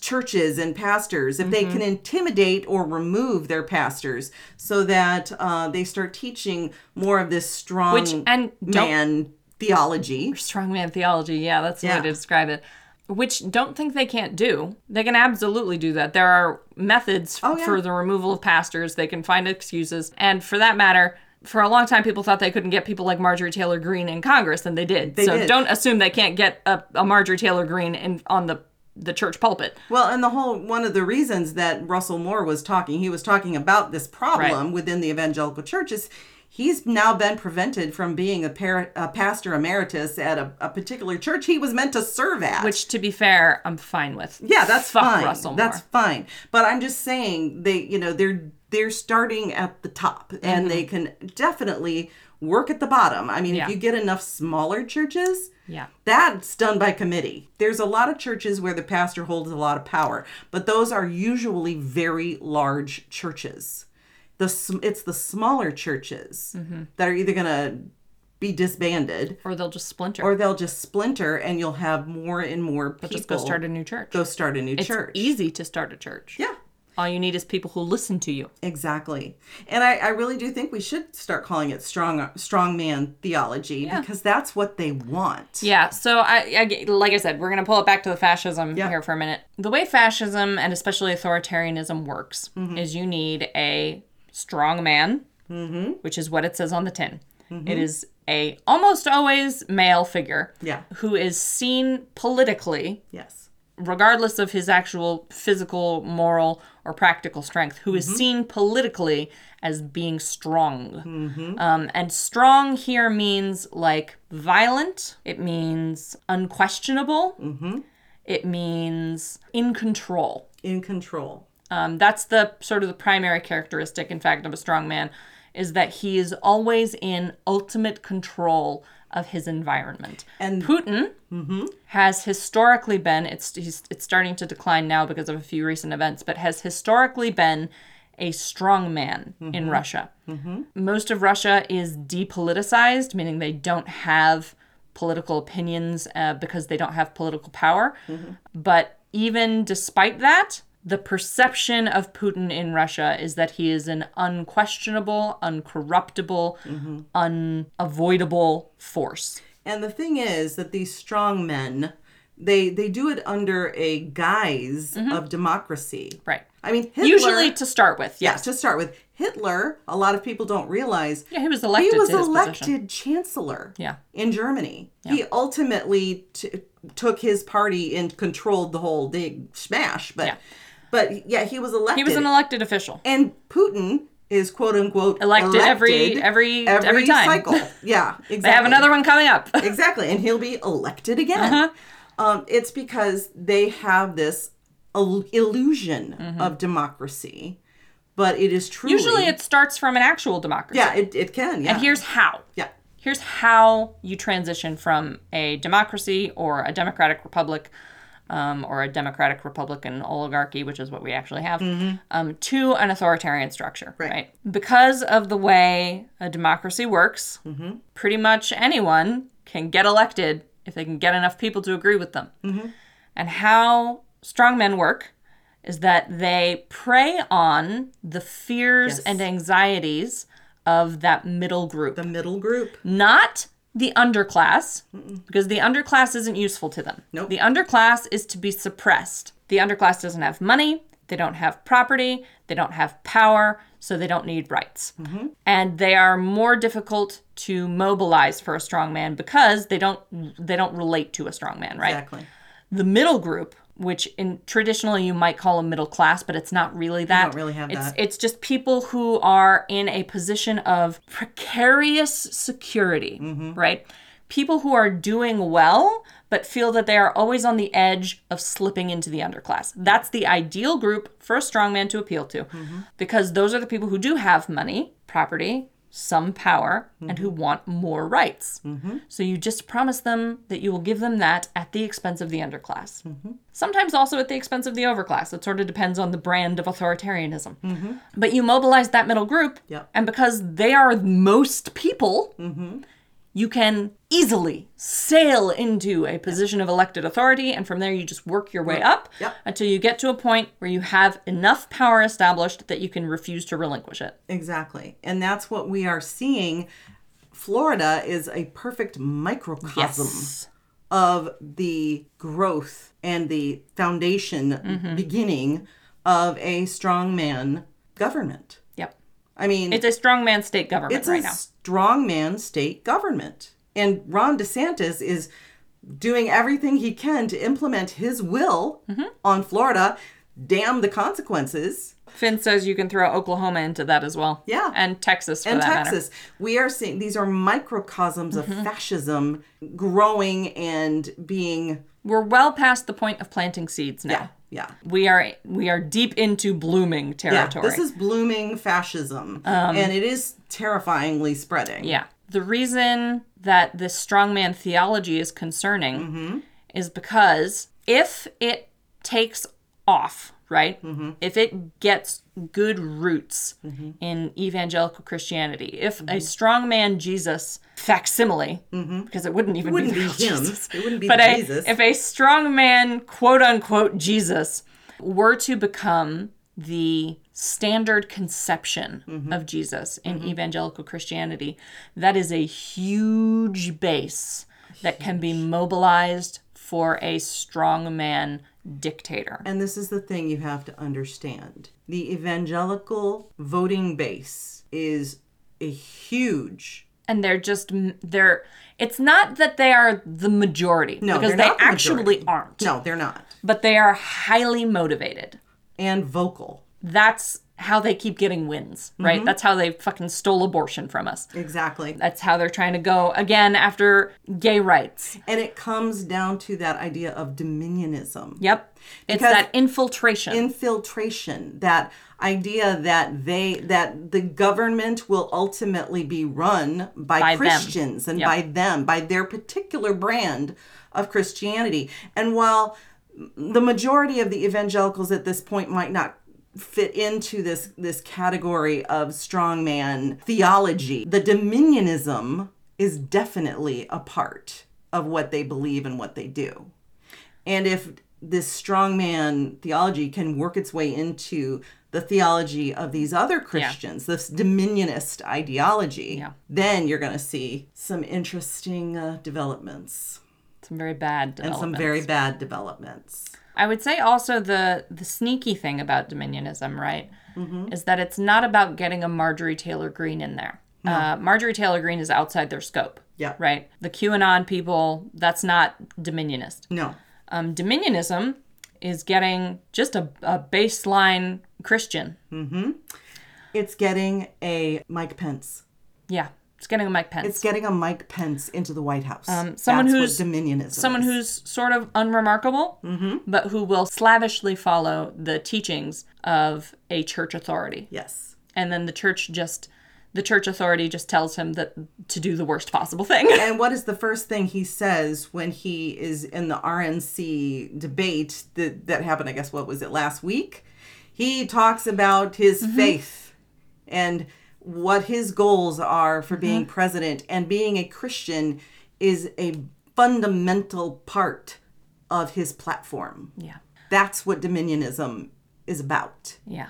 churches and pastors, if Mm-hmm. they can intimidate or remove their pastors so that uh, they start teaching more of this strong Which- and man theology. strongman theology. Yeah, that's the Yeah. way to describe it. Which don't think they can't do. They can absolutely do that. There are methods Oh, yeah. for the removal of pastors. They can find excuses. And for that matter, for a long time, people thought they couldn't get people like Marjorie Taylor Greene in Congress, and they did. They so did. don't assume they can't get a, a Marjorie Taylor Greene in, on the the church pulpit. Well, and the whole one of the reasons that Russell Moore was talking, he was talking about this problem Right. within the evangelical church is he's now been prevented from being a, par- a pastor emeritus at a, a particular church he was meant to serve at. Which, to be fair, I'm fine with. yeah, that's Fuck fine. Russell that's fine. But I'm just saying they, you know, they're they're starting at the top and they can definitely work at the bottom. I mean, Mm-hmm. Yeah. if you get enough smaller churches, Yeah. that's done by committee. There's a lot of churches where the pastor holds a lot of power, but those are usually very large churches. The it's the smaller churches Mm-hmm. that are either going to be disbanded Or they'll just splinter. or they'll just splinter and you'll have more and more people just go start a new church. go start a new it's church. easy to start a church. Yeah. All you need is people who listen to you. Exactly. And I, I really do think we should start calling it strong strong man theology because that's what they want. Yeah, so I, I like I said, we're gonna pull it back to the fascism Yeah. here for a minute. The way fascism and especially authoritarianism works Mm-hmm. is you need a strong man, which is what it says on the tin. It is a almost always male figure, Mm-hmm. Yeah. who is seen politically, Yes. regardless of his actual physical, moral, or practical strength, who is seen politically as being strong. Um, and strong here means like violent, it means unquestionable, it means in control. In control. Um, that's the sort of the primary characteristic, in fact, of a strong man, is that he is always in ultimate control of his environment. And- Putin has historically been it's he's, it's starting to decline now because of a few recent events, but has historically been a strong man in Russia. Most of Russia is depoliticized, meaning they don't have political opinions uh, because they don't have political power. But even despite that, the perception of Putin in Russia is that he is an unquestionable, uncorruptible, unavoidable force. And the thing is that these strong men, they they do it under a guise mm-hmm. of democracy. Right. I mean, Hitler, Usually to start with, yeah, yes. to start with, Hitler, a lot of people don't realize Yeah, he was elected he was elected chancellor Yeah. in Germany. He ultimately t- took his party and controlled the whole big smash. But Yeah. But yeah, he was elected. He was an elected official. and Putin is quote unquote Elected every- every- every time. cycle. Yeah, exactly. They have another one coming up. exactly, and he'll be elected again. Uh-huh. Um, it's because they have this il- illusion Mm-hmm. of democracy, but it is truly Usually it starts from an actual democracy. yeah, it, it can yeah And here's how. yeah Here's how you transition from a democracy or a democratic republic um, or a democratic republican oligarchy, which is what we actually have, um, to an authoritarian structure. Mm-hmm. Right. Because of the way a democracy works, Mm-hmm. pretty much anyone can get elected if they can get enough people to agree with them. Mm-hmm. And how strongmen work is that they prey on the fears Yes. and anxieties of that middle group the middle group not the underclass, because the underclass isn't useful to them. Nope. The underclass is to be suppressed. The underclass doesn't have money, they don't have property, they don't have power, so they don't need rights. Mm-hmm. And they are more difficult to mobilize for a strong man because they don't they don't relate to a strong man, right? exactly The middle group, which in traditionally you might call a middle class, but it's not really that. don't really have it's, that. It's just people who are in a position of precarious security, Mm-hmm. right? People who are doing well, but feel that they are always on the edge of slipping into the underclass. That's the ideal group for a strongman to appeal to, Mm-hmm. because those are the people who do have money, property, some power, and who Mm-hmm. want more rights. So you just promise them that you will give them that at the expense of the underclass. Mm-hmm. Sometimes also at the expense of the overclass. It sort of depends on the brand of authoritarianism. But you mobilize that middle group, Yep. and because they are most people, you can easily sail into a position of elected authority, and from there you just work your way up Yep. until you get to a point where you have enough power established that you can refuse to relinquish it. exactly and that's what we are seeing florida is a perfect microcosm Yes. of the growth and the foundation Mm-hmm. beginning of a strongman government Yep. i mean It's a strongman state government it's right a now. Strongman state government and ron desantis is doing everything he can to implement his will Mm-hmm. on Florida. Damn the consequences. Finn says you can throw Oklahoma into that as well. Yeah. And Texas for And that matter. Texas, we are seeing these are microcosms Mm-hmm. of fascism growing and being We're well past the point of planting seeds now. yeah, yeah. We are we are deep into blooming territory. Yeah, this is blooming fascism, and it is terrifyingly spreading. Um, Yeah. The reason that this strongman theology is concerning Mm-hmm. is because if it takes off, right? Mm-hmm. If it gets good roots Mm-hmm. in evangelical Christianity, if a strong man Jesus facsimile, because it wouldn't even wouldn't be, be him. Jesus, It wouldn't be but a- Jesus. if a strong man, quote unquote, Jesus were to become the standard conception Mm-hmm. of Jesus in evangelical Christianity, that is a huge base that can be mobilized for a strongman dictator. And this is the thing you have to understand the evangelical voting base is a huge. And they're just, they're, it's not that they are the majority, No, because they the actually majority. aren't, No, they're not. but they are highly motivated. And vocal. That's how they keep getting wins, right? Mm-hmm. That's how they fucking stole abortion from us. Exactly. That's how they're trying to go again after gay rights. And it comes down to that idea of dominionism. Yep. It's Because that infiltration. infiltration that idea that they that the government will ultimately be run by, By them. christians and Yep. by them by their particular brand of christianity and while the majority of the evangelicals at this point might not fit into this this category of strongman theology the dominionism is definitely a part of what they believe and what they do and if this strongman theology can work its way into the theology of these other Christians, this dominionist ideology, Yeah. then you're going to see some interesting uh, developments some very bad and some very bad developments. I would say also the the sneaky thing about dominionism, right, Mm-hmm. is that it's not about getting a Marjorie Taylor Greene in there. Uh, Marjorie Taylor Greene is outside their scope. Yeah. Right. The QAnon people, that's not dominionist. No. Um, dominionism is getting just a, a baseline Christian. It's getting a Mike Pence. Yeah. It's getting a Mike Pence. It's getting a Mike Pence into the White House. Um, someone That's who's- what dominionism someone is. who's sort of unremarkable, but who will slavishly follow the teachings of a church authority. yes. And then the church just, the church authority just tells him that to do the worst possible thing. And what is the first thing he says when he is in the RNC debate that, that happened, I guess, what was it, last week? He talks about his faith and what his goals are for being president. And being a Christian is a fundamental part of his platform. yeah. That's what dominionism is about. Yeah.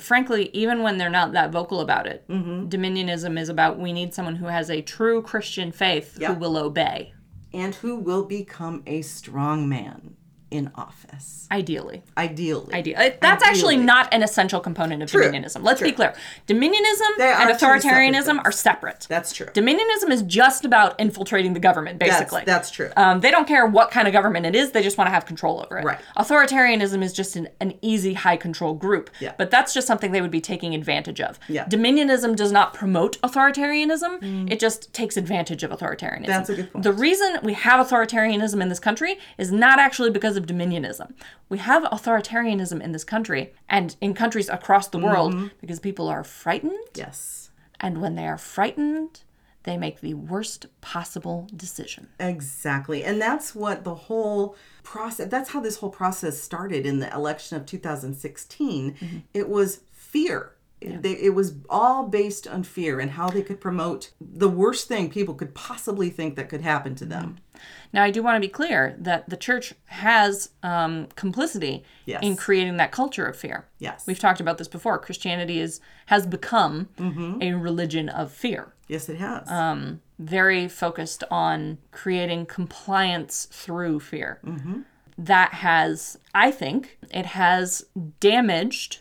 Frankly, even when they're not that vocal about it, Mm-hmm. dominionism is about we need someone who has a true Christian faith Yeah. who will obey, And who will become a strong man in office, ideally. ideally. Idea. uh, That's actually not an essential component of True. dominionism. Let's be clear. Dominionism and two separate authoritarianism are separate. That's true. Dominionism is just about infiltrating the government, basically. that's true. Um, they don't care what kind of government it is, they just want to have control over it. Right. Authoritarianism is just an, an easy, high control group. Yeah. But that's just something they would be taking advantage of. Yeah. Mm. Dominionism does not promote authoritarianism, it just takes advantage of authoritarianism. That's a good point. The reason we have authoritarianism in this country is not actually because of dominionism. We have authoritarianism in this country and in countries across the world Mm-hmm. because people are frightened. yes. And when they are frightened, they make the worst possible decision. Exactly. And that's what the whole process, that's how this whole process started in the election of 2016. Mm-hmm. It was fear. It, they, it was all based on fear and how they could promote the worst thing people could possibly think that could happen to them. Now, I do want to be clear that the church has um, complicity Yes. in creating that culture of fear. Yes. We've talked about this before. Christianity is has become Mm-hmm. a religion of fear, Yes, it has. Um, very focused on creating compliance through fear. Mm-hmm. That has, I think, it has damaged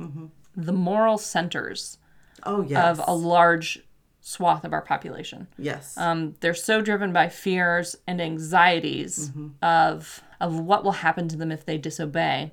Mm-hmm. The moral centers oh, yes. of a large swath of our population. Yes. Um, they're so driven by fears and anxieties of of what will happen to them if they disobey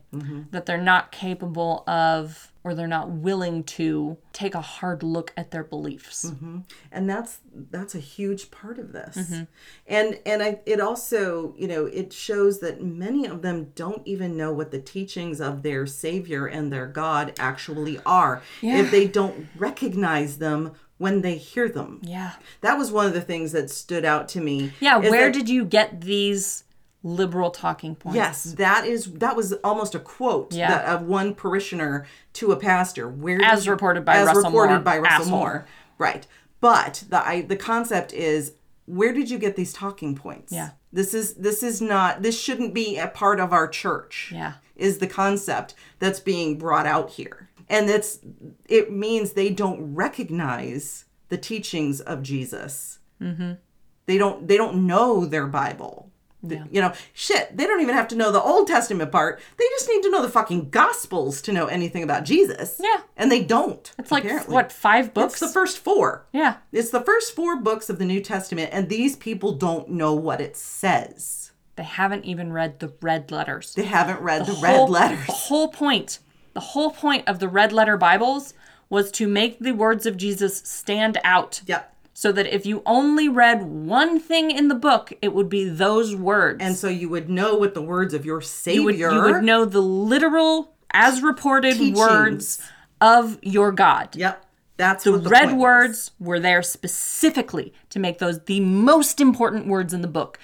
that they're not capable of or they're not willing to take a hard look at their beliefs. Mm-hmm. and that's that's a huge part of this mm-hmm. and and I, it also you know it shows that many of them don't even know what the teachings of their savior and their god actually are Yeah. if they don't recognize them when they hear them Yeah. that was one of the things that stood out to me Yeah, where that- did you get these liberal talking points? Yes, that is that was almost a quote Yeah. that, of one parishioner to a pastor. Where As reported by as Russell reported Moore, by Russell asshole. Moore, right? But the I, the concept is where did you get these talking points? Yeah. this is this is not this shouldn't be a part of our church. Yeah. is the concept that's being brought out here, and it's it means they don't recognize the teachings of Jesus. Mm-hmm. They don't they don't know their Bible. The- You know, shit, they don't even have to know the Old Testament part. They just need to know the fucking Gospels to know anything about Jesus. Yeah. And they don't. It's like apparently. what, five books? It's the first four. yeah. It's the first four books of the New Testament, and these people don't know what it says. They haven't even read the red letters. They haven't read the, whole- red letters. The whole point, the whole point of the red letter Bibles was to make the words of Jesus stand out. Yep. So that if you only read one thing in the book, it would be those words. And so you would know what the words of your Savior you would, you would know the literal, as reported Teachings. words of your God. Yep. That's The the red point was. words were there specifically to make those the most important words in the book,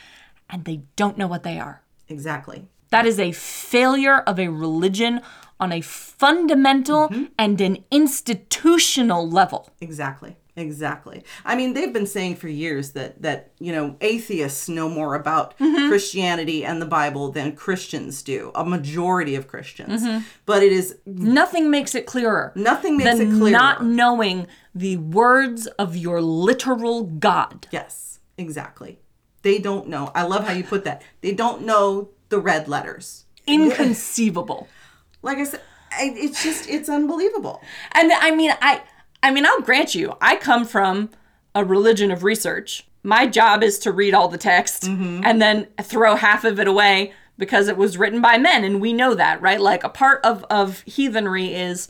and they don't know what they are. Exactly. That is a failure of a religion on a fundamental Mm-hmm. and an institutional level. Exactly. Exactly. I mean, they've been saying for years that that you know atheists know more about Mm-hmm. Christianity and the Bible than Christians do. A majority of Christians, Mm-hmm. but it is Nothing makes it clearer. nothing makes it clear. not knowing the words of your literal God. yes, exactly. They don't know. I love how you put that. They don't know the red letters. Inconceivable. Like I said, it's just it's unbelievable. And I mean, I I mean, I'll grant you, I come from a religion of research. My job is to read all the text Mm-hmm. and then throw half of it away because it was written by men and we know that, right? Like a part of of heathenry is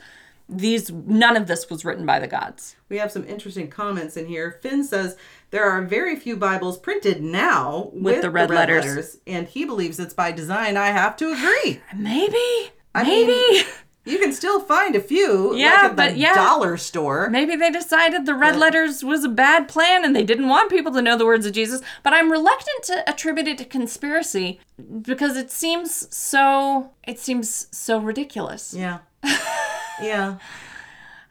these none of this was written by the gods. We have some interesting comments in here. Finn says there are very few Bibles printed now with, the red letters. and he believes it's by design. I have to agree. Maybe. I maybe. mean, you can still find a few, Yeah, like at the but yeah. dollar store. Maybe they decided the red letters was a bad plan and they didn't want people to know the words of Jesus. But I'm reluctant to attribute it to conspiracy because it seems so it seems so ridiculous. Yeah, yeah.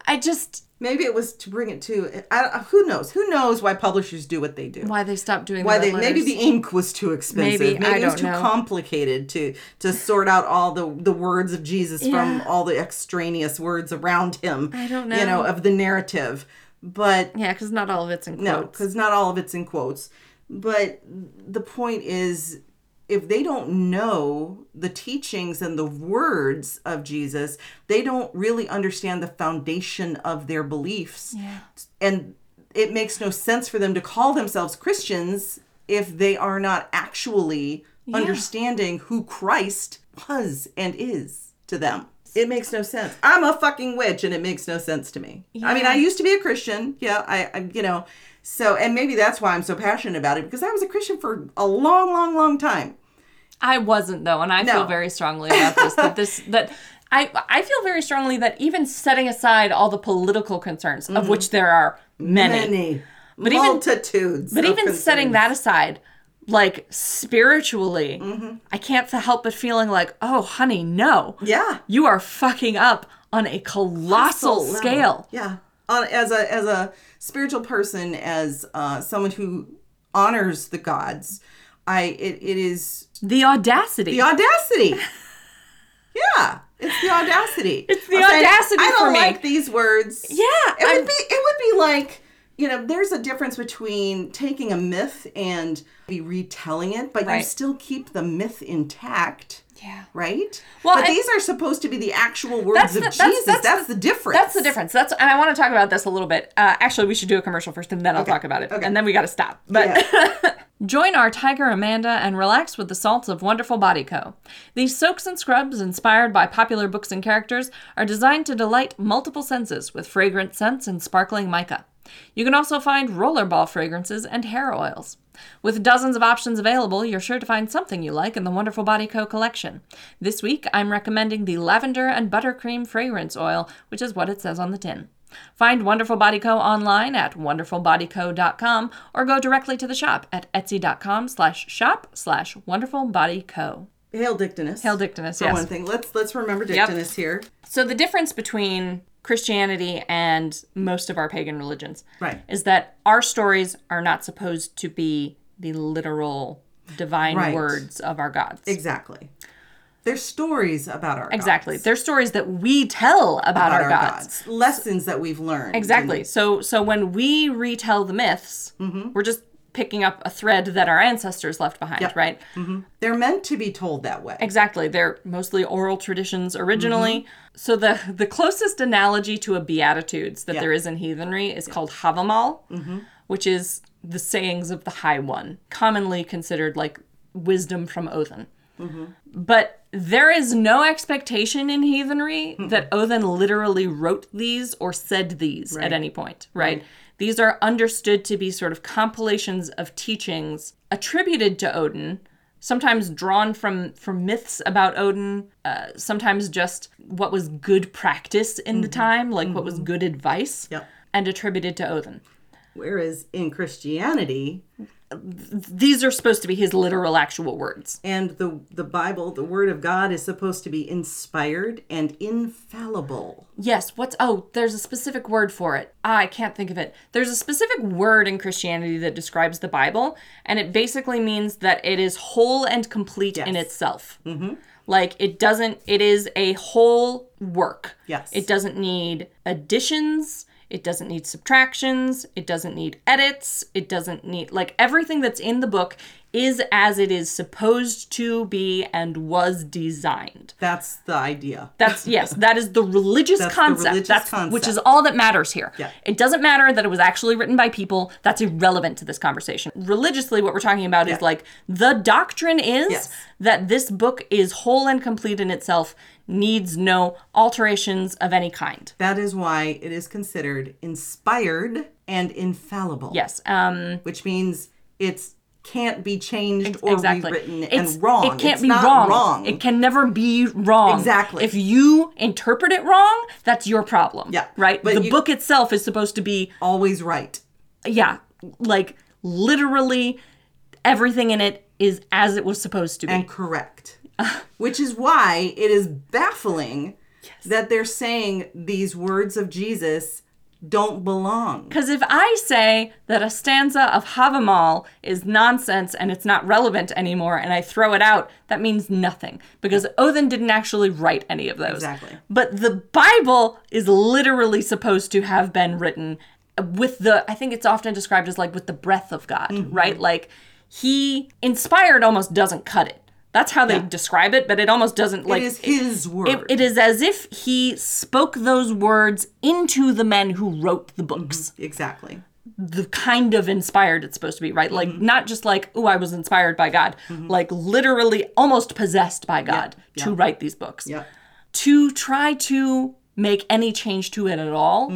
I just Maybe it was to bring it to. I, who knows? Who knows why publishers do what they do? why they stopped doing Why the they maybe the ink was too expensive. Maybe, Maybe, it was too know. complicated to to sort out all the the words of Jesus from all the extraneous words around him. I don't know. You know of the narrative, but Yeah, because not all of it's in No, because not all of it's in quotes. But the point is, if they don't know the teachings and the words of Jesus, they don't really understand the foundation of their beliefs. Yeah. And it makes no sense for them to call themselves Christians if they are not actually understanding who Christ was and is to them. It makes no sense. I'm a fucking witch and it makes no sense to me. I mean, I used to be a Christian. Yeah, I, I you know, so and maybe that's why I'm so passionate about it because I was a Christian for a long, long, long time. I wasn't though, and I feel very strongly about this. That this that I I feel very strongly that even setting aside all the political concerns, of which there are many, Many, But even- multitudes. but of even setting that aside, like spiritually, Mm-hmm. I can't help but feeling like, oh, honey, no, yeah, you are fucking up on a colossal scale. Yeah, on as a as a spiritual person, as uh, someone who honors the gods, I it, it is The audacity. the audacity. yeah, it's the audacity. It's the I'm saying, audacity I don't like these words. Yeah, it I'm- would be it would be like you know, there's a difference between taking a myth and be retelling it, but you still keep the myth intact. Yeah. Right? Well, but and- these are supposed to be the actual words That's of the- Jesus. that's- That's, that's the, difference. That's the difference. That's and I want to talk about this a little bit. Uh, actually, we should do a commercial first, and then I'll talk about it. okay. And then we got to stop. But join our Tiger Amanda and relax with the salts of Wonderful Body Co. These soaks and scrubs, inspired by popular books and characters, are designed to delight multiple senses with fragrant scents and sparkling mica. You can also find rollerball fragrances and hair oils. With dozens of options available, you're sure to find something you like in the Wonderful Body Co. collection. This week, I'm recommending the Lavender and Buttercream Fragrance Oil, which is what it says on the tin. Find Wonderful Body Co. online at wonderfulbodyco.com or go directly to the shop at etsy.com slash shop slash wonderfulbodyco. Hail Dictinus. Hail Dictinus, For yes. one thing. Let's let's remember Dictinus here. So the difference between Christianity and most of our pagan religions Right. is that our stories are not supposed to be the literal divine Right. words of our gods. Exactly. There's stories about our Exactly. gods, They're stories that we tell about, about our, gods. lessons that we've learned. Exactly. So so when we retell the myths, Mm-hmm. we're just picking up a thread that our ancestors left behind, Yep. right? Mm-hmm. They're meant to be told that way. Exactly. They're mostly oral traditions originally. Mm-hmm. So the the closest analogy to a beatitudes that Yeah. there is in heathenry is called havamal, mm-hmm. which is the sayings of the high one, commonly considered like wisdom from Odin. Mm-hmm. But there is no expectation in heathenry that Odin literally wrote these or said these at any point, right? These are understood to be sort of compilations of teachings attributed to Odin, sometimes drawn from from myths about Odin, uh, sometimes just what was good practice in the time, like what was good advice, Yep. and attributed to Odin. Whereas in Christianity These are supposed to be his literal actual words. and the the Bible, the Word of God, is supposed to be inspired and infallible. Yes, what's oh, there's a specific word for it. Ah, I can't think of it. There's a specific word in Christianity that describes the Bible, and it basically means that it is whole and complete in itself. Mm-hmm. Like it doesn't it is a whole work. Yes. It doesn't need additions, it doesn't need subtractions, it doesn't need edits, it doesn't need like everything that's in the book is as it is supposed to be and was designed. That's the idea. That's yes, that is the religious That's the concept. religious That's concept. which is all that matters here. Yeah. It doesn't matter that it was actually written by people. That's irrelevant to this conversation. Religiously, what we're talking about Yeah. is like the doctrine is Yes. that this book is whole and complete in itself, needs no alterations of any kind. That is why it is considered inspired and infallible. Yes. Um Which means it's can't be changed or exactly. rewritten It's- and wrong. It can't It's be not wrong. wrong. It can never be wrong. Exactly. If you interpret it wrong, that's your problem. Yeah. Right? But the you- book itself is supposed to be Always right. yeah, like literally everything in it is as it was supposed to be. and correct. Which is why it is baffling that they're saying these words of Jesus don't belong. Because if I say that a stanza of Havamal is nonsense and it's not relevant anymore and I throw it out, that means nothing. Because Odin didn't actually write any of those. Exactly. But the Bible is literally supposed to have been written with the, I think it's often described as like with the breath of God, Mm-hmm. right? Like he inspired almost doesn't cut it. That's how they describe it, but it almost doesn't like it is his word. it, it is as if he spoke those words into the men who wrote the books. Mm-hmm. exactly. The kind of inspired it's supposed to be, right? Like mm-hmm. not just like, oh, I was inspired by God, mm-hmm. like literally almost possessed by God to write these books. Yep. To try to make any change to it at all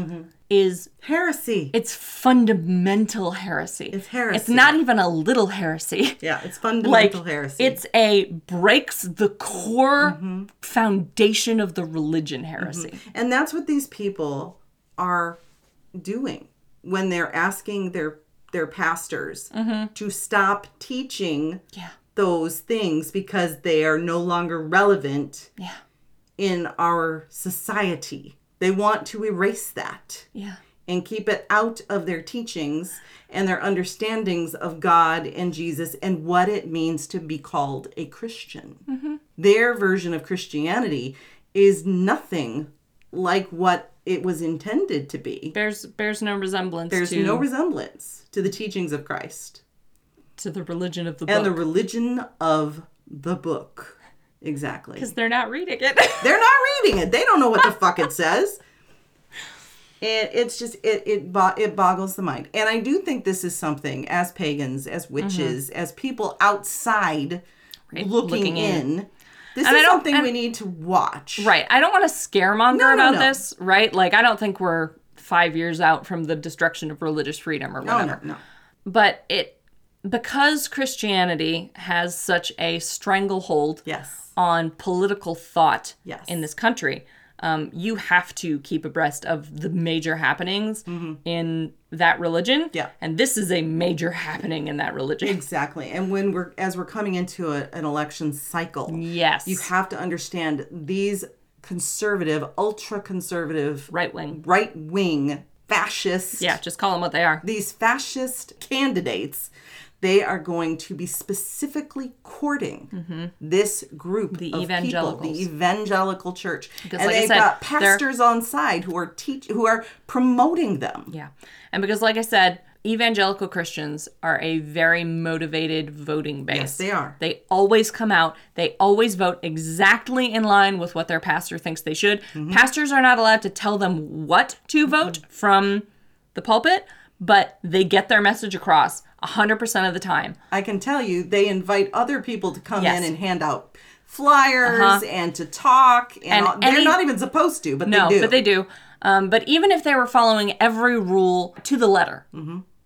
is Heresy. it's fundamental heresy. It's heresy. It's not even a little heresy. yeah, it's Like fundamental heresy. it's a breaks the core mm-hmm. foundation of the religion heresy. Mm-hmm. and that's what these people are doing when they're asking their their pastors mm-hmm. to stop teaching Yeah. those things because they are no longer relevant Yeah. in our society. They want to erase that Yeah. and keep it out of their teachings and their understandings of God and Jesus and what it means to be called a Christian. Mm-hmm. Their version of Christianity is nothing like what it was intended to be. bears bears no resemblance There's to, no resemblance to the teachings of Christ to the religion of the and the religion of the book. Exactly. because they're not reading it. They're not reading it. They don't know what the fuck it says. And it's just it it bo- it boggles the mind. And I do think this is something as pagans, as witches, mm-hmm. as people outside Right, looking, looking in. in. This And is something and- we need to watch. right. I don't want to scaremonger No, no, about no. this, right? Like I don't think we're five years out from the destruction of religious freedom or No, whatever. no, no. But it because Christianity has such a stranglehold Yes. on political thought Yes. in this country. Um, you have to keep abreast of the major happenings in that religion. Mm-hmm. Yeah. And this is a major happening in that religion. Exactly. And when we're as we're coming into a, an election cycle, Yes. you have to understand these conservative, ultra conservative, right wing. right wing, fascist Yeah, just call them what they are. these fascist candidates, they are going to be specifically courting this group Mm-hmm. The of people, the evangelical church, Because, and like they've said, got they're- pastors on side who are teach who are promoting them. Yeah. And because, like I said, evangelical Christians are a very motivated voting base. Yes, they are. They always come out, they always vote exactly in line with what their pastor thinks they should. Mm-hmm. Pastors are not allowed to tell them what to vote from the pulpit, but they get their message across 100% of the time. I can tell you, they invite other people to come Yes. in and hand out flyers Uh-huh. and to talk, and, And they're any- not even supposed to, but No, they do. but they do. Um, but even if they were following every rule to the letter,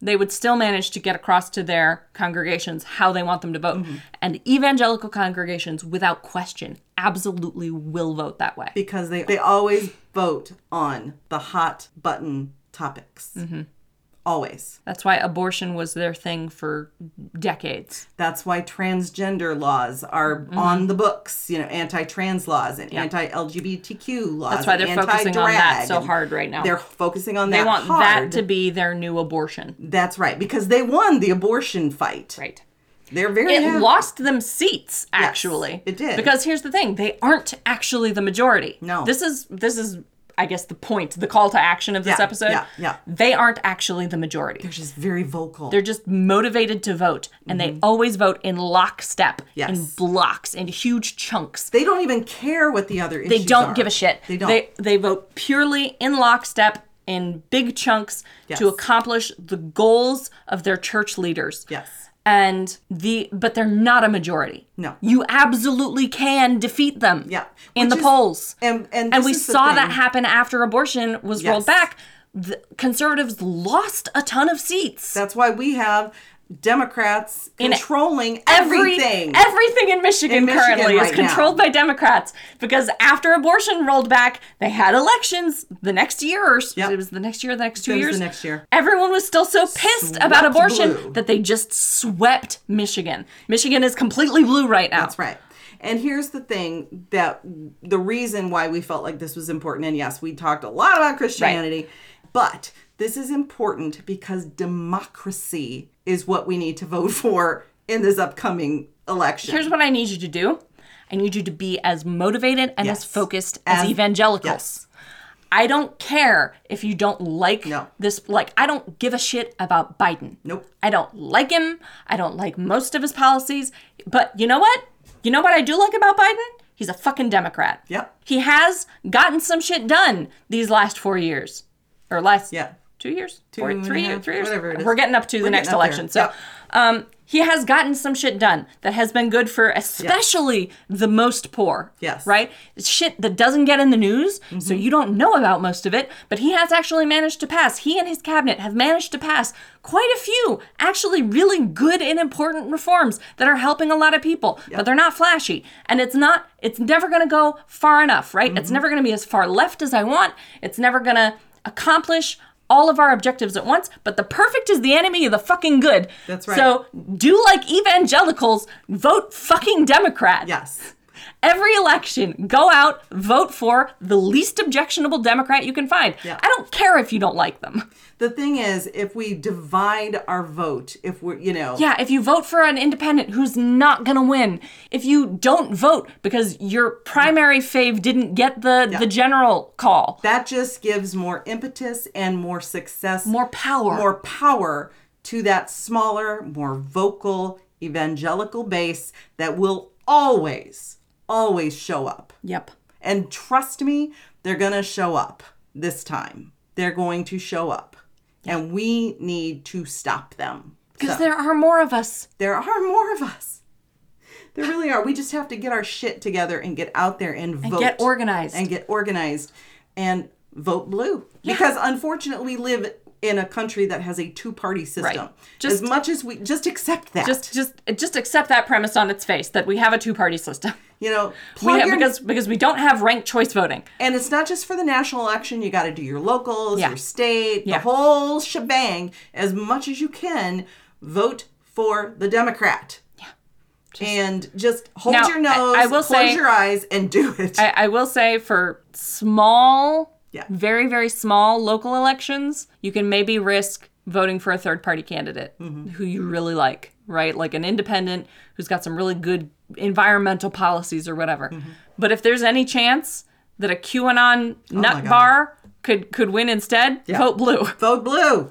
they would still manage to get across to their congregations how they want them to vote. And evangelical congregations, without question, absolutely will vote that way. because they they always vote on the hot button topics. Mm-hmm. Always. That's why abortion was their thing for decades. That's why transgender laws are Mm-hmm. on the books, you know, anti-trans laws and anti-LGBTQ laws. That's why they're focusing on that so hard right now. They're focusing on They that They want hard. that to be their new abortion. That's right, because they won the abortion fight. Right. They're very It happy. lost them seats, actually. it did. Because here's the thing: they aren't actually the majority. No. This is this is, I guess, the point, the call to action of this Yeah, episode. yeah, yeah. They aren't actually the majority. They're just very vocal. They're just motivated to vote, and they always vote in lockstep, in Mm-hmm. Blocks, in huge chunks. they don't even care what the other is. They don't are. give a shit. They don't. They they vote purely in lockstep in big chunks to accomplish the goals of their church leaders. yes. And the but they're not a majority. No. You absolutely can defeat them. Yeah. In Which the is- polls. And and, And we saw that happen after abortion was Yes. rolled back. The conservatives lost a ton of seats. That's why we have Democrats In controlling Every- everything. Everything in Michigan, In Michigan currently is right now. controlled by Democrats because after abortion rolled back, they had elections the next year or Yep. it was the next year, the next two It was years. the next year. Everyone was still so pissed Swept about abortion blue. that they just swept Michigan. Michigan is completely blue right now. That's right. And here's the thing that the reason why we felt like this was important, and yes, we talked a lot about Christianity, but this is important because democracy is what we need to vote for in this upcoming election. Here's what I need you to do. I need you to be as motivated and as focused as, As- evangelicals. yes. I don't care if you don't like No. this. Like, I don't give a shit about Biden. Nope. I don't like him. I don't like most of his policies. But you know what? You know what I do like about Biden? He's a fucking Democrat. Yep. He has gotten some shit done these last four years. Or last Yeah. Two years? Two Four- three, half, three years? whatever it is. We're getting up to the We're next getting up election. So Yep. um, he has gotten some shit done that has been good for especially the most poor. Yes. Mm-hmm. Right? It's shit that doesn't get in the news, so you don't know about most of it, but he has actually managed to pass. He and his cabinet have managed to pass quite a few actually really good and important reforms that are helping a lot of people, but they're not flashy. And it's not, it's never going to go far enough, right? Mm-hmm. It's never going to be as far left as I want. It's never going to accomplish all of our objectives at once, but the perfect is the enemy of the fucking good. That's right. So do like evangelicals, vote fucking Democrat. Yes. Every election, go out, vote for the least objectionable Democrat you can find. Yeah. I don't care if you don't like them. The thing is, if we divide our vote, if we're, you know, Yeah, if you vote for an independent who's not gonna win, if you don't vote because your primary fave didn't get the, the general call, that just gives more impetus and more success, more power. more power to that smaller, more vocal evangelical base that will always, always show up. Yep. And trust me, they're going to show up this time. They're going to show up. And we need to stop them. Because So, there are more of us. there are more of us. There really are. We just have to get our shit together and get out there and, vote. Get organized. And get organized and vote blue. Because unfortunately, we live in a country that has a two party system. Right. Just- as much as we just accept that. just just just accept that premise on its face that we have a two-party system. You know, We have, your- because because we don't have ranked choice voting. And it's not just for the national election. You got to do your locals, Yeah. your state, Yeah. the whole shebang. As much as you can, vote for the Democrat. Yeah. and just hold Now, your I- nose, I will close say- your eyes, and do it. I, I will say for small, Yeah. very very small local elections, you can maybe risk voting for a third party candidate Mm-hmm. who you really like, right? Like an independent who's got some really good environmental policies or whatever. Mm-hmm. But if there's any chance that a QAnon Oh nut bar could could win instead, vote blue. vote blue.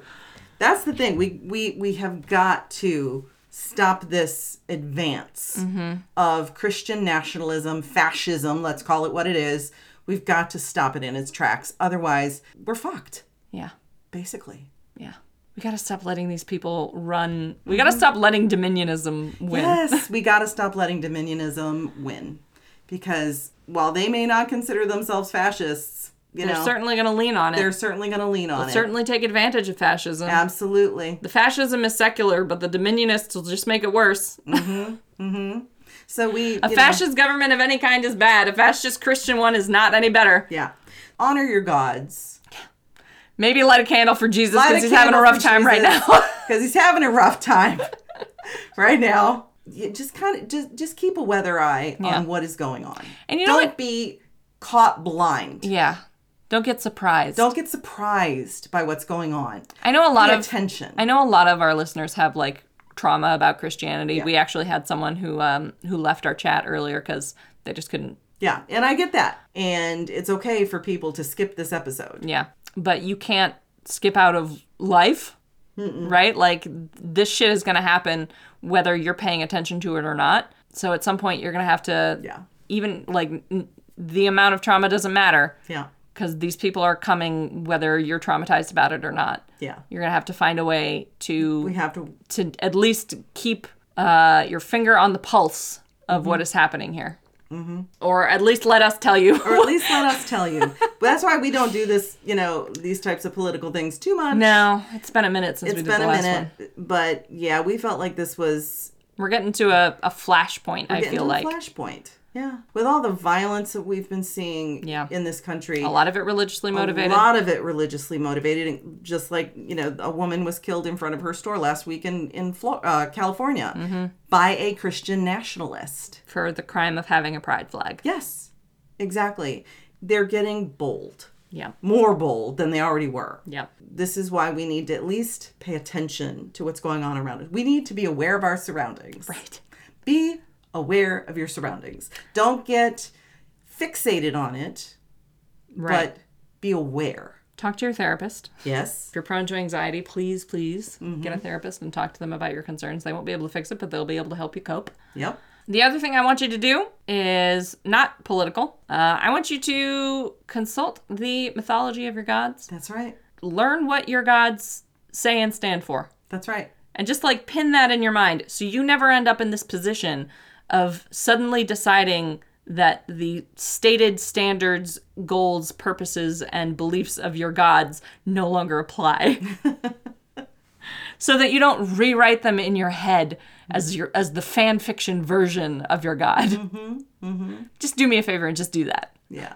That's the thing. We we we have got to stop this advance Mm-hmm. of Christian nationalism, fascism, let's call it what it is. We've got to stop it in its tracks. Otherwise, we're fucked, Yeah. basically. Yeah. We got to stop letting these people run. We got to stop letting dominionism win. Yes, we got to stop letting dominionism win. Because while they may not consider themselves fascists, you know They're know, certainly going to lean on it. they're certainly going to lean on it. certainly take advantage of fascism. Absolutely. The fascism is secular, but the dominionists will just make it worse. Mm-hmm. Mm-hmm. So we A fascist government of any kind is bad. A fascist Christian one is not any better. yeah. Honor your gods. Maybe light a candle for Jesus because he's having a rough time right now. Because he's having a rough time right now. You just kind of just just keep a weather eye Yeah. on what is going on. And you know Don't what? be caught blind. yeah. Don't get surprised. Don't get surprised by what's going on. I know a lot Pay of attention. I know a lot of our listeners have like trauma about Christianity. We actually had someone who um who left our chat earlier because they just couldn't. Yeah, and I get that. And it's okay for people to skip this episode. Yeah, but you can't skip out of life, right? Like this shit is gonna happen whether you're paying attention to it or not. So at some point you're gonna have to. Yeah. Even like n- the amount of trauma doesn't matter Yeah. because these people are coming whether you're traumatized about it or not. Yeah. You're gonna have to find a way to We have to to at least keep uh, your finger on the pulse of what is happening here. Mm-hmm. Or at least let us tell you. or at least let us tell you. But that's why we don't do this, you know, these types of political things too much. no, it's been a minute since It's we did been the a last minute, one. but yeah, we felt like this was We're getting to a, a flashpoint, I feel to like. a flashpoint. Yeah, with all the violence that we've been seeing Yeah. in this country, a lot of it religiously motivated. A lot of it religiously motivated, and just like you know, a woman was killed in front of her store last week in in Flo- uh, California Mm-hmm. by a Christian nationalist. for the crime of having a pride flag. Yes, exactly. They're getting bold, Yeah. more bold than they already were. Yeah. This is why we need to at least pay attention to what's going on around us. We need to be aware of our surroundings. Right. Be aware of your surroundings. Don't get fixated on it, Right. but be aware. talk to your therapist. Yes. If you're prone to anxiety, please, please Mm-hmm. get a therapist and talk to them about your concerns. They won't be able to fix it, but they'll be able to help you cope. Yep. The other thing I want you to do is not political. Uh, I want you to consult the mythology of your gods. That's right. Learn what your gods say and stand for. That's right. And just like pin that in your mind so you never end up in this position of suddenly deciding that the stated standards, goals, purposes, and beliefs of your gods no longer apply. so that you don't rewrite them in your head as your as the fan fiction version of your god. Mm-hmm, mm-hmm. Just do me a favor and just do that. Yeah.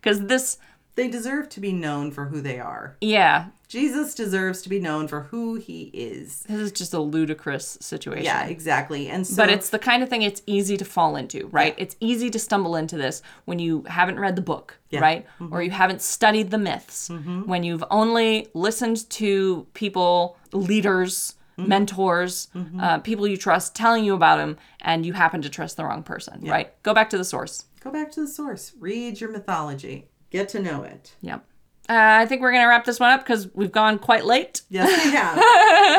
Because this they deserve to be known for who they are. Yeah, Jesus deserves to be known for who he is. this is just a ludicrous situation. Yeah, exactly. And so But it's the kind of thing it's easy to fall into, right? It's easy to stumble into this when you haven't read the book, right? Or mm-hmm. you haven't studied the myths, mm-hmm. when you've only listened to people, leaders, mm-hmm. mentors, uh, people you trust telling you about them, and you happen to trust the wrong person, right? Go back to the source. go back to the source. Read your mythology. Get to know it. Yep. Uh, I think we're going to wrap this one up because we've gone quite late. Yes, we have.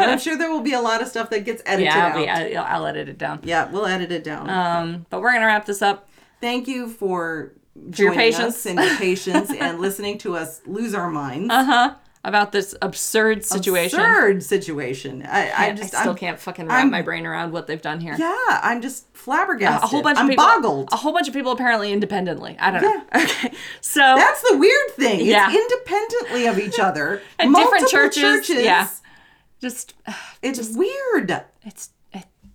and I'm sure there will be a lot of stuff that gets edited Yeah, out. I'll, be, I'll, I'll edit it down. yeah, we'll edit it down. Um, but we're going to wrap this up. Thank you for your joining patience. us and your patience and listening to us lose our minds. Uh huh. About this absurd situation. Absurd situation. I, I I, just still I'm, can't fucking wrap I'm- my brain around what they've done here. Yeah, I'm just flabbergasted. a whole bunch I'm of people. boggled. A whole bunch of people apparently independently. I don't know. Okay, so That's the weird thing. Yeah. It's independently of each other. Multiple different churches, yeah. just It's weird. it's it,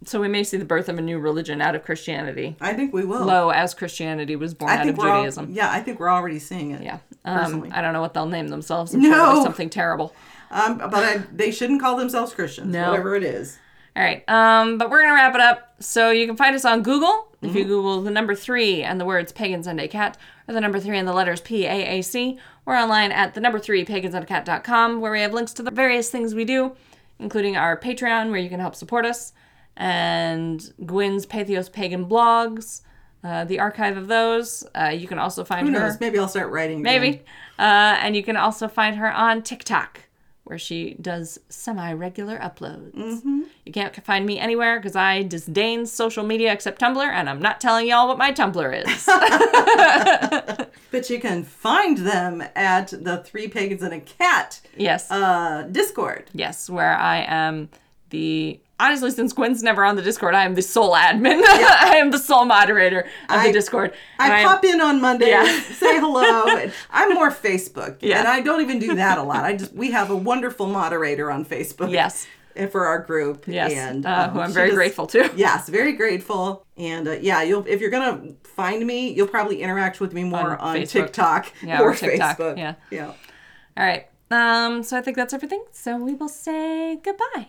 so we may see the birth of a new religion out of Christianity. I think we will. Lo, as Christianity was born I out of we're all- Judaism. yeah, I think we're already seeing it. yeah. Um. I don't know what they'll name themselves. I'm No. it'll something terrible. Um, but I, they shouldn't call themselves Christians. No. Whatever it is. All right. Um, but we're gonna wrap it up. So you can find us on Google if Mm-hmm. you Google the number three and the words pagans and a cat, or the number three and the letters P A A C. We're online at the number three pagansandacat.com where we have links to the various things we do, including our Patreon where you can help support us, and Gwyn's Patheos Pagan blogs, uh, the archive of those. Uh, you can also find Who her. knows? Maybe I'll start writing. Maybe. Uh, and you can also find her on TikTok, where she does semi regular uploads. Mm-hmm. You can't find me anywhere because I disdain social media except Tumblr, and I'm not telling y'all what my Tumblr is. But you can find them at the Three Pagans and a Cat yes. uh, Discord. yes, where I am the. Honestly, since Gwyn's never on the Discord, I am the sole admin. I am the sole moderator of I- the Discord. I am- pop in on Mondays, Yeah. say hello. I'm more Facebook, Yeah. and I don't even do that a lot. I just we have a wonderful moderator on Facebook. Yes. for our group. Yes. and uh, um, who I'm very just- grateful to. Yes, very grateful. And uh, yeah, you'll if you're gonna find me, you'll probably interact with me more On on, TikTok Yeah, or, or TikTok, Facebook. yeah. yeah. All right. Um, so I think that's everything. So we will say goodbye.